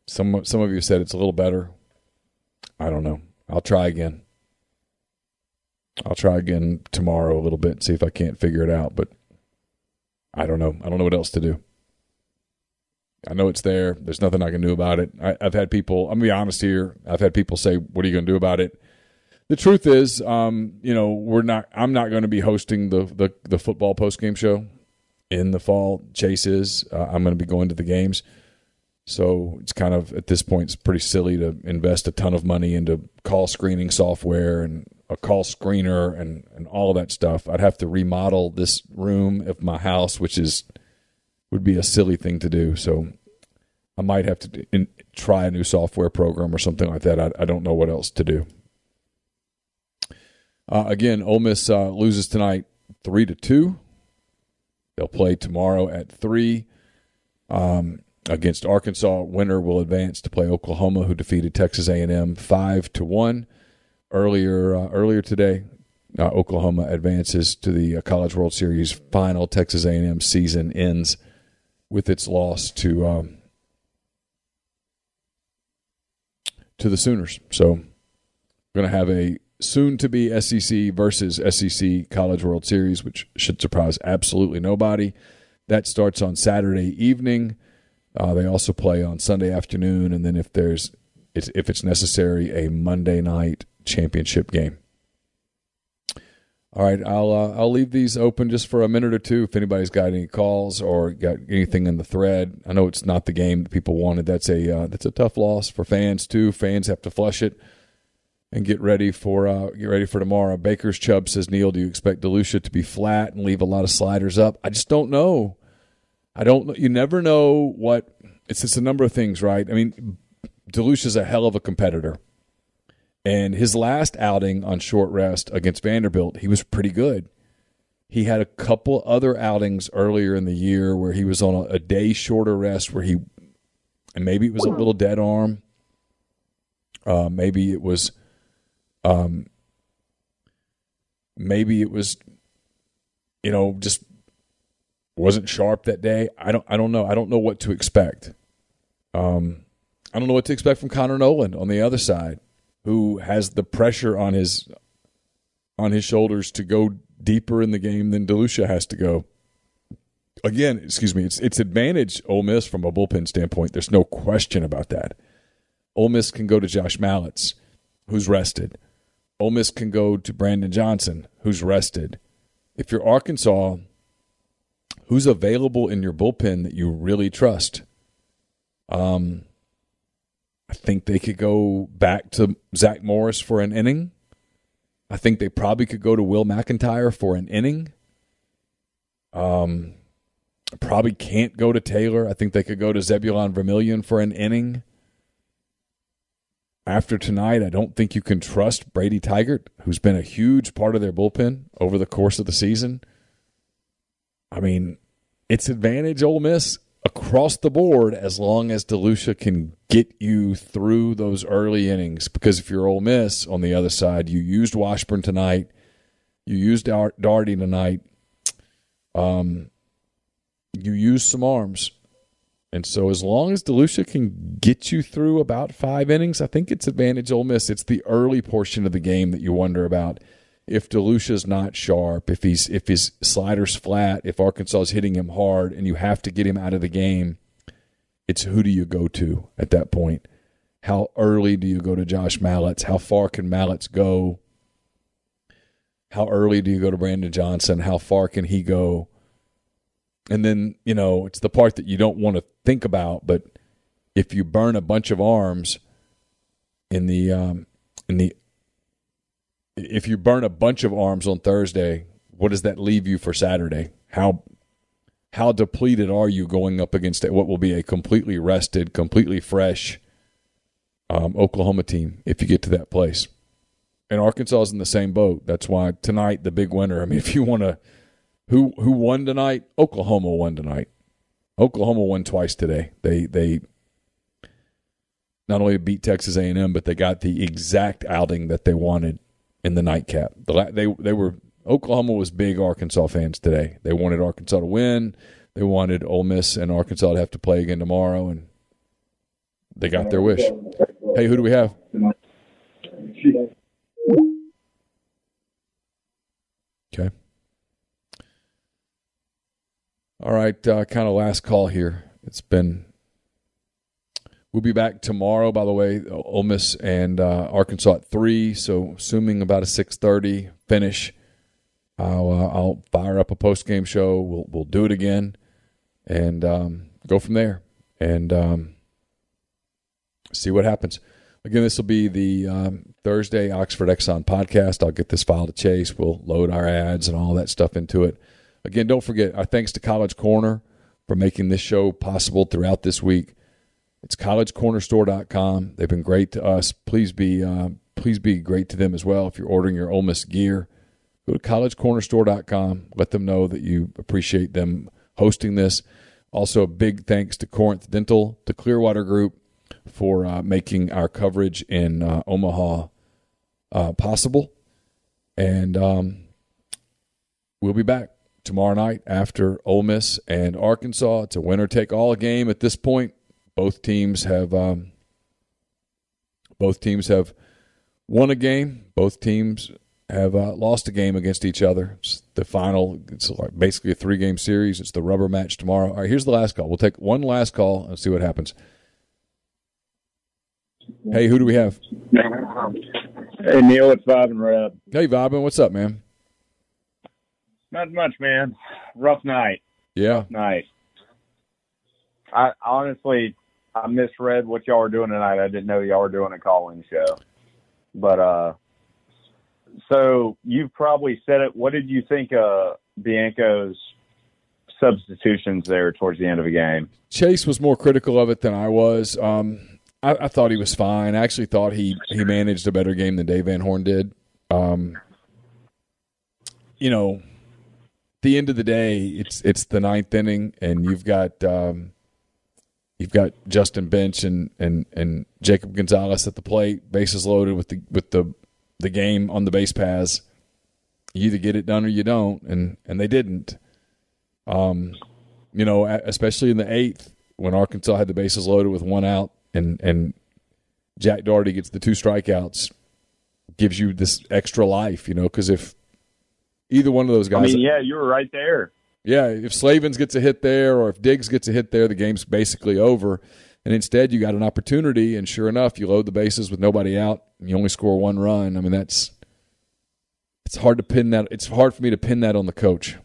Some some of you said it's a little better. I don't know. I'll try again. I'll try again tomorrow a little bit and see if I can't figure it out. But I don't know. I don't know what else to do. I know it's there. There's nothing I can do about it. I, I've had people. I'm gonna be honest here. I've had people say, "What are you to do about it?" The truth is, um, you know, we're not. I'm not going to be hosting the the, the football post game show in the fall. Chase is. Uh, I'm going to be going to the games. So it's kind of at this point, it's pretty silly to invest a ton of money into call screening software and a call screener and, and all of that stuff. I'd have to remodel this room of my house, which is would be a silly thing to do. So I might have to in, try a new software program or something like that. I, I don't know what else to do. Uh, again, Ole Miss uh, loses tonight three to two. They'll play tomorrow at three. Um, against Arkansas. Winner will advance to play Oklahoma, who defeated Texas A&M five to one earlier uh, earlier today. Uh, Oklahoma advances to the uh, College World Series final. Texas A&M season ends with its loss to um, to the Sooners. So, we're going to have a soon-to-be SEC versus SEC College World Series, which should surprise absolutely nobody. That starts on Saturday evening. Uh, they also play on Sunday afternoon, and then if there's if it's necessary, a Monday night championship game. All right, I'll uh, I'll leave these open just for a minute or two. If anybody's got any calls or got anything in the thread, I know it's not the game that people wanted. That's a uh, that's a tough loss for fans too. Fans have to flush it and get ready for uh, get ready for tomorrow. Baker's Chubb says, Neal, do you expect DeLucia to be flat and leave a lot of sliders up? I just don't know. I don't. You never know what. It's just a number of things, right? I mean, Delush is a hell of a competitor. And his last outing on short rest against Vanderbilt, he was pretty good. He had a couple other outings earlier in the year where he was on a, a day shorter rest, where he, and maybe it was a little dead arm. Uh, maybe it was, um, maybe it was, you know, just wasn't sharp that day. I don't, I don't know. I don't know what to expect. Um, I don't know what to expect from Connor Noland on the other side who has the pressure on his on his shoulders to go deeper in the game than DeLucia has to go. Again, excuse me, it's it's advantage Ole Miss from a bullpen standpoint. There's no question about that. Ole Miss can go to Josh Mallitz, who's rested. Ole Miss can go to Brandon Johnson, who's rested. If you're Arkansas, who's available in your bullpen that you really trust? Um, I think they could go back to Zach Morris for an inning. I think they probably could go to Will McEntire for an inning. Um, probably can't go to Taylor. I think they could go to Zebulon Vermillion for an inning. After tonight, I don't think you can trust Brady Tygart, who's been a huge part of their bullpen over the course of the season. I mean, it's advantage Ole Miss across the board as long as DeLucia can get you through those early innings. Because if you're Ole Miss on the other side, you used Washburn tonight, you used Dougherty tonight, um, you used some arms. And so as long as DeLucia can get you through about five innings, I think it's advantage Ole Miss. It's the early portion of the game that you wonder about if DeLucia's not sharp, if he's if his slider's flat, if Arkansas is hitting him hard, and you have to get him out of the game, it's who do you go to at that point? How early do you go to Josh Mallitz? How far can Mallitz go? How early do you go to Brandon Johnson? How far can he go? And then, you know, it's the part that you don't want to think about, but if you burn a bunch of arms in the um, in the if you burn a bunch of arms on Thursday, what does that leave you for Saturday? How how depleted are you going up against what will be a completely rested, completely fresh um, Oklahoma team if you get to that place? And Arkansas is in the same boat. That's why tonight the big winner. I mean, if you want to, who who won tonight? Oklahoma won tonight. Oklahoma won twice today. They they not only beat Texas A&M, but they got the exact outing that they wanted in the nightcap. The, they they were Oklahoma was big Arkansas fans today. They wanted Arkansas to win. They wanted Ole Miss and Arkansas to have to play again tomorrow, and they got their wish. Hey, who do we have? Okay. All right, uh, kind of last call here. It's been We'll be back tomorrow. By the way, Ole Miss and uh, Arkansas at three. So assuming about a six thirty finish, I'll uh, I'll fire up a post game show. We'll we'll do it again, and um, go from there, and um, see what happens. Again, this will be the um, Thursday Oxford Exxon podcast. I'll get this file to Chase. We'll load our ads and all that stuff into it. Again, don't forget our thanks to College Corner for making this show possible throughout this week. It's collegecornerstore.com. They've been great to us. Please be uh, please be great to them as well. If you're ordering your Ole Miss gear, go to collegecornerstore.com. Let them know that you appreciate them hosting this. Also, a big thanks to Corinth Dental, to Clearwater Group for uh, making our coverage in uh, Omaha uh, possible. And um, we'll be back tomorrow night after Ole Miss and Arkansas. It's a winner take all game at this point both teams have um, both teams have won a game. Both teams have uh, lost a game against each other. It's the final, it's like basically a three game series. It's the rubber match tomorrow. All right, here's the last call. We'll take one last call and see what happens. Hey, who do we have? Hey Neal, it's Bob and. Hey, Bobbin, what's up, man? Not much, man. Rough night. Yeah. Night. I honestly, I misread what y'all were doing tonight. I didn't know y'all were doing a calling show. But uh, so you've probably said it. What did you think of Bianco's substitutions there towards the end of the game? Chase was more critical of it than I was. Um, I, I, thought he was fine. I actually thought he he managed a better game than Dave Van Horn did. Um, you know, the end of the day, it's it's the ninth inning, and you've got um, you've got Justin Bench and and and Jacob Gonzalez at the plate, bases loaded with the with the the game on the base paths. You either get it done or you don't, and and they didn't. Um, you know, especially in the eighth when Arkansas had the bases loaded with one out, and and Jack Dougherty gets the two strikeouts, gives you this extra life, you know, because if either one of those guys, I mean, yeah, you were right there. Yeah, if Slavens gets a hit there, or if Diggs gets a hit there, the game's basically over. And instead, you got an opportunity, and sure enough, you load the bases with nobody out, and you only score one run. I mean, that's it's hard to pin that. It's hard for me to pin that on the coach.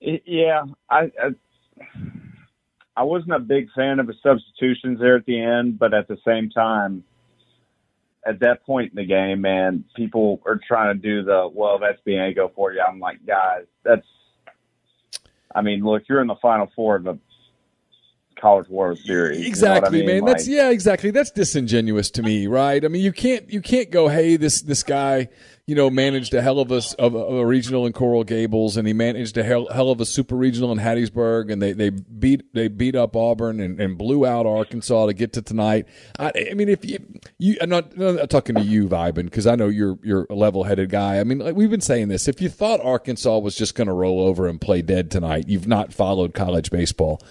Yeah, I, I I wasn't a big fan of the substitutions there at the end, but at the same time, at that point in the game, man, people are trying to do the well. That's Bianco for you. I'm like, guys, that's. I mean, look, you're in the final four of the College World Series. Exactly, you know I mean? man. Like, That's yeah, exactly. That's disingenuous to me, right? I mean, you can't you can't go, hey, this this guy, you know, managed a hell of a of a, of a regional in Coral Gables, and he managed a hell, hell of a super regional in Hattiesburg, and they they beat they beat up Auburn and, and blew out Arkansas to get to tonight. I, I mean, if you you, I'm not, I'm not talking to you, Vibin, because I know you're you're a level headed guy. I mean, like we've been saying this. If you thought Arkansas was just going to roll over and play dead tonight, you've not followed college baseball.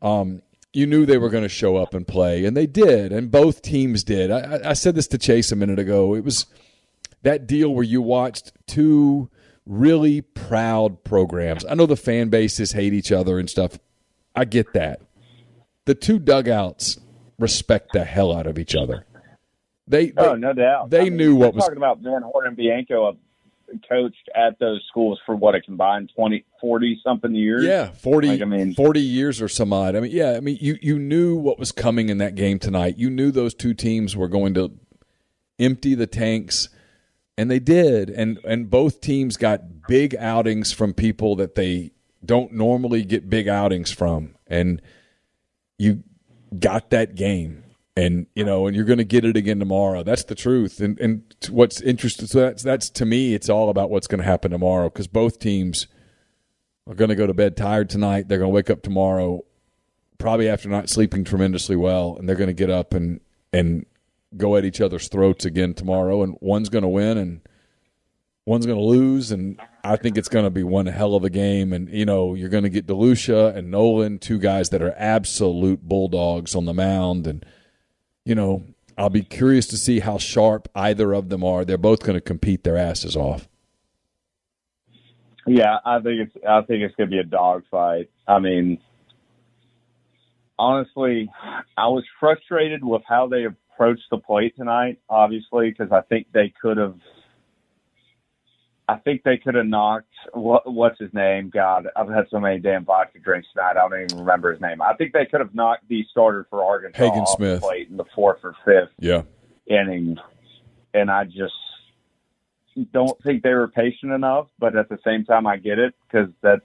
Um, you knew they were going to show up and play, and they did, and both teams did. I, I said this to Chase a minute ago. It was that deal where you watched two really proud programs. I know the fan bases hate each other and stuff. I get that. The two dugouts respect the hell out of each other. They, oh, they oh, no doubt. They I mean, knew what was talking about Van Horn and Bianco. Coached at those schools for what a combined 20, 40 something years. Yeah, 40, Like, I mean, 40 years or some odd. I mean, yeah, I mean, you, you knew what was coming in that game tonight. You knew those two teams were going to empty the tanks, and they did. And, and both teams got big outings from people that they don't normally get big outings from. And you got that game. And you know, and you're going to get it again tomorrow. That's the truth. And and what's interesting, so that's that's to me, it's all about what's going to happen tomorrow because both teams are going to go to bed tired tonight. They're going to wake up tomorrow, probably after not sleeping tremendously well, and they're going to get up and and go at each other's throats again tomorrow. And one's going to win, and one's going to lose. And I think it's going to be one hell of a game. And you know, you're going to get Delucia and Noland, two guys that are absolute bulldogs on the mound, and you know. I'll be curious to see how sharp either of them are. They're both going to compete their asses off. Yeah, I think it's I think it's going to be a dogfight. I mean, honestly, I was frustrated with how they approached the plate tonight. Obviously, because I think they could have. I think they could have knocked what, what's his name. God, I've had so many damn vodka drinks tonight. I don't even remember his name. I think they could have knocked the starter for Arkansas Hagen off Smith. the plate in the fourth or fifth Yeah. inning, and I just don't think they were patient enough. But at the same time, I get it because that's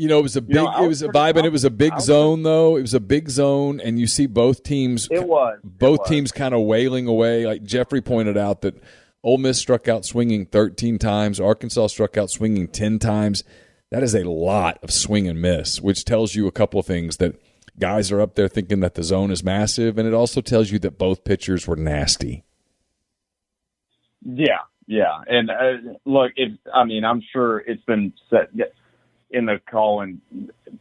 You know, it was a big. know, it was a vibe, and it was a big was zone, though. It was a big zone, and you see both teams. it was both it was. teams kind of wailing away. Like Jeffrey pointed out that Ole Miss struck out swinging 13 times. Arkansas struck out swinging 10 times. That is a lot of swing and miss, which tells you a couple of things that guys are up there thinking that the zone is massive, and it also tells you that both pitchers were nasty. Yeah, yeah, and uh, look, it. I mean, I'm sure it's been said. In the calling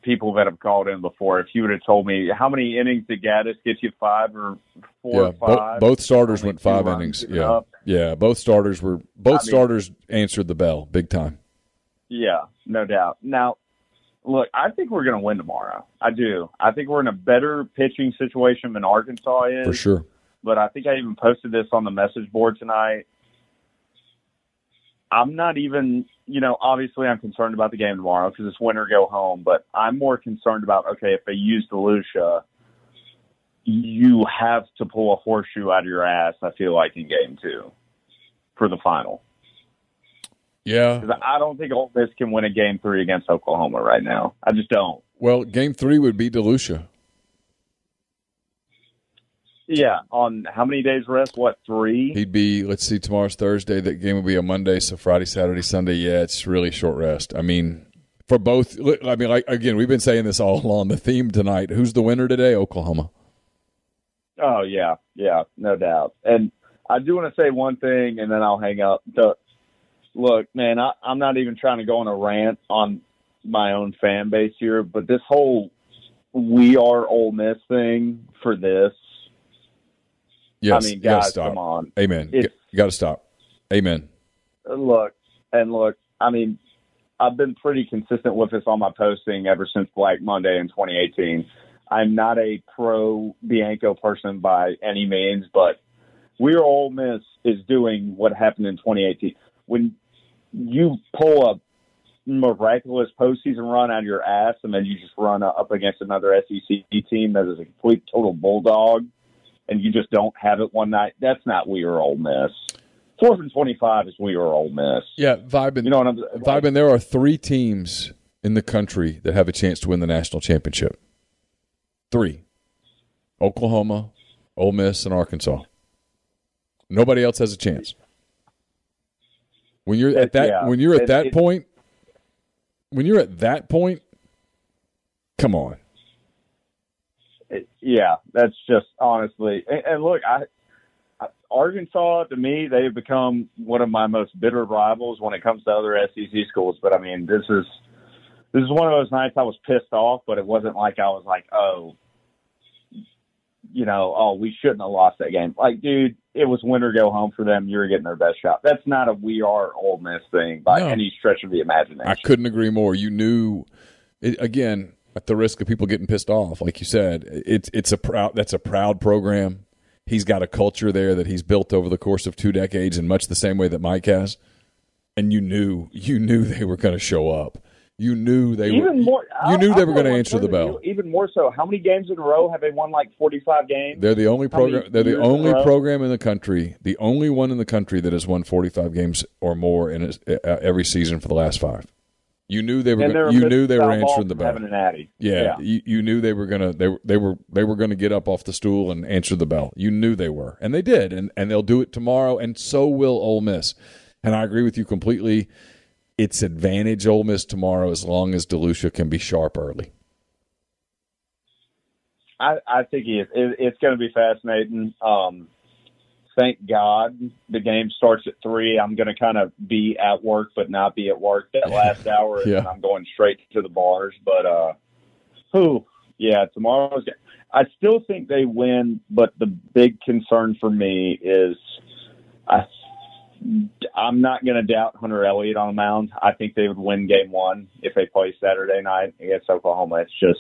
people that have called in before. If you would have told me how many innings did Gaddis get you, five or four yeah, or five? Bo- both starters went five innings. Yeah, up. yeah, both starters were both I mean- starters answered the bell big time. Yeah, no doubt. Now, look, I think we're going to win tomorrow. I do. I think we're in a better pitching situation than Arkansas is. For sure. But I think I even posted this on the message board tonight. I'm not even, you know, obviously I'm concerned about the game tomorrow because it's winter go home, but I'm more concerned about, okay, if they use DeLucia, you have to pull a horseshoe out of your ass, I feel like, in game two for the final. Yeah. I don't think Ole Miss can win a game three against Oklahoma right now. I just don't. Well, game three would be Delucia. Yeah, on how many days rest? What three? He'd be. Let's see. Tomorrow's Thursday. That game will be a Monday. So Friday, Saturday, Sunday. Yeah, it's really short rest. I mean, for both. I mean, like again, we've been saying this all along. The theme tonight. Who's the winner today? Oklahoma. Oh yeah, yeah, no doubt. And I do want to say one thing, and then I'll hang up. The look, man, I, I'm not even trying to go on a rant on my own fan base here, but this whole "we are Ole Miss" thing for this. Yes. I mean, guys, stop. come on. Amen. It's- You got to stop. Amen. look and look i mean i've been pretty consistent with this on my posting ever since black monday in 2018 i'm not a pro bianco person by any means but we're Ole miss is doing what happened in 2018 when you pull a miraculous postseason run out of your ass and then you just run up against another sec team that is a complete total bulldog and you just don't have it one night that's not we are Ole miss fourth and 25 is we are Ole Miss. Yeah, Vibin. You know what I'm Vibin, there are three teams in the country that have a chance to win the national championship. Three: Oklahoma, Ole Miss, and Arkansas. Nobody else has a chance. When you're at that, yeah. when you're at It- that it- point, when you're at that point, come on. It- yeah, that's just honestly. And, and look, I, I Arkansas to me they've become one of my most bitter rivals when it comes to other SEC schools. But I mean, this is this is one of those nights I was pissed off, but it wasn't like I was like, oh, you know, oh, we shouldn't have lost that game. Like, dude, it was win or go home for them. You were getting their best shot. That's not a we are Ole Miss thing by No. any stretch of the imagination. I couldn't agree more. You knew, it, again, at the risk of people getting pissed off, like you said, it's it's a proud that's a proud program. He's got a culture there that he's built over the course of two decades, in much the same way that Mike has. And you knew, you knew they were going to show up. You knew they even were. more. you knew I'll- they I'll were going to answer the bell. Even more so, how many games in a row have they won? Like forty-five games. They're the only How program. They're the years in only program in the country, the only one in the country that has won forty-five games or more in uh, every season for the last five. You knew they were. Gonna, you knew they were answering the bell. having an Addy. Yeah, Yeah. You, you knew they were gonna they were they were they were gonna get up off the stool and answer the bell. You knew they were, and they did, and and they'll do it tomorrow, and so will Ole Miss. And I agree with you completely. It's advantage Ole Miss tomorrow as long as Delucia can be sharp early. I, I think he is. It, it's going to be fascinating. Um, thank God the game starts at three. I'm going to kind of be at work, but not be at work that last hour, Yeah. then I'm going straight to the bars. But uh, who? Yeah, tomorrow's. game. I still think they win, but the big concern for me is I. I'm not going to doubt Hunter Elliott on the mound. I think they would win game one if they play Saturday night against Oklahoma. It's just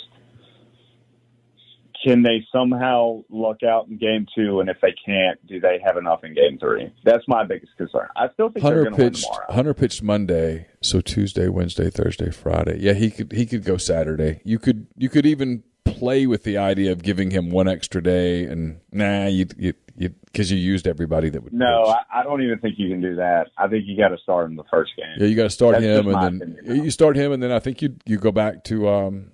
can they somehow luck out in game two? And if they can't, do they have enough in game three? That's my biggest concern. I still think Hunter they're going to win pitched. tomorrow. Hunter pitched Monday, so Tuesday, Wednesday, Thursday, Friday. Yeah, he could he could go Saturday. You could you could even play with the idea of giving him one extra day, and nah, you you because you, used everybody that would. No, pitch. I, I don't even think you can do that. I think you got to start in the first game. Yeah, you got to start That's him, and then opinion. you start him, and then I think you you go back to um,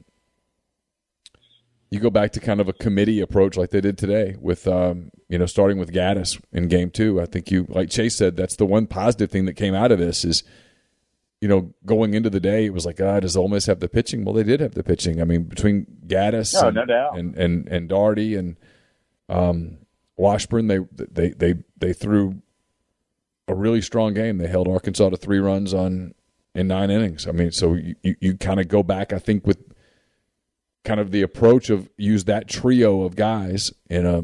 you go back to kind of a committee approach like they did today with um, you know starting with Gaddis in game two. I think you like Chase said that's the one positive thing that came out of this is you know going into the day it was like ah does Ole Miss have the pitching? Well, they did have the pitching. I mean between Gaddis No, and, no doubt. and and and Dougherty and um, Washburn they they they they threw a really strong game. They held Arkansas to three runs on in nine innings. I mean, so you, you, you kind of go back, I think, with kind of the approach of use that trio of guys in a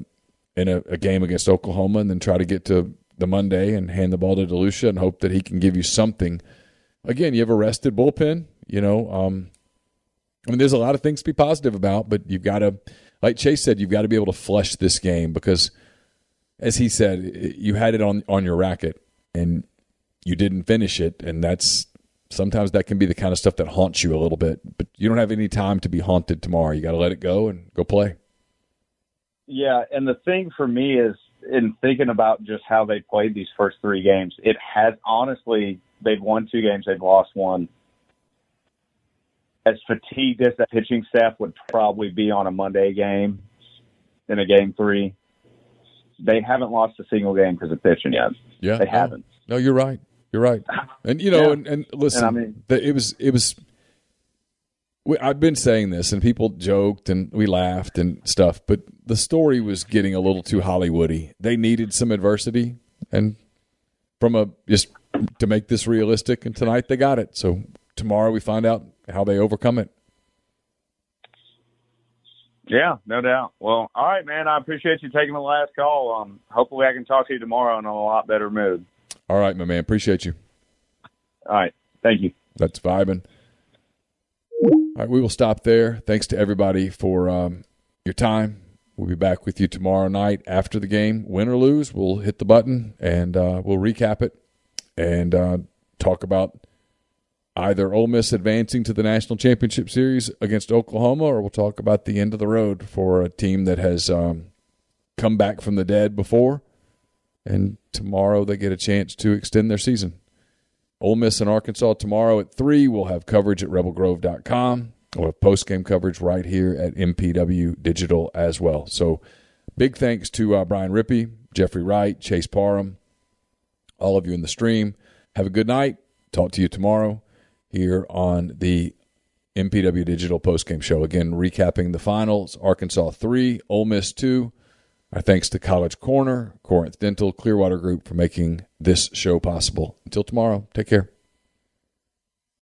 in a, a game against Oklahoma, and then try to get to the Monday and hand the ball to DeLucia and hope that he can give you something. Again, you have a rested bullpen. You know, um, I mean, there's a lot of things to be positive about, but you've got to, like Chase said, you've got to be able to flush this game because, as he said, you had it on on your racket and you didn't finish it, and that's sometimes that can be the kind of stuff that haunts you a little bit. But you don't have any time to be haunted tomorrow. You got to let it go and go play. Yeah, and the thing for me is in thinking about just how they played these first three games, it has honestly they've won two games, they've lost one. As fatigued as that pitching staff would probably be on a Monday game in a game three, they haven't lost a single game because of pitching yet. Yeah, they haven't. No, you're right. You're right. And you know, Yeah. and, and listen, And I mean- the, it was it was. we- I've been saying this, and people joked and we laughed and stuff, but the story was getting a little too Hollywoody. They needed some adversity, and from a just to make this realistic, and tonight they got it. So tomorrow we find out how they overcome it. Yeah, no doubt. Well, all right, man. I appreciate you taking the last call. Um, hopefully, I can talk to you tomorrow in a lot better mood. All right, my man. Appreciate you. All right, thank you. That's vibing. All right, we will stop there. Thanks to everybody for um, your time. We'll be back with you tomorrow night after the game. Win or lose, we'll hit the button and uh, we'll recap it and uh, talk about either Ole Miss advancing to the national championship series against Oklahoma, or we'll talk about the end of the road for a team that has um, come back from the dead before, and tomorrow they get a chance to extend their season. Ole Miss and Arkansas tomorrow at 3. We'll have coverage at rebelgrove.com. We'll have post-game coverage right here at MPW Digital as well. So big thanks to uh, Brian Rippee, Jeffrey Wright, Chase Parham, all of you in the stream. Have a good night. Talk to you tomorrow here on the MPW Digital post game show. Again, recapping the finals Arkansas 3, Ole Miss 2. Our thanks to College Corner, Corinth Dental, Clearwater Group for making this show possible. Until tomorrow, take care.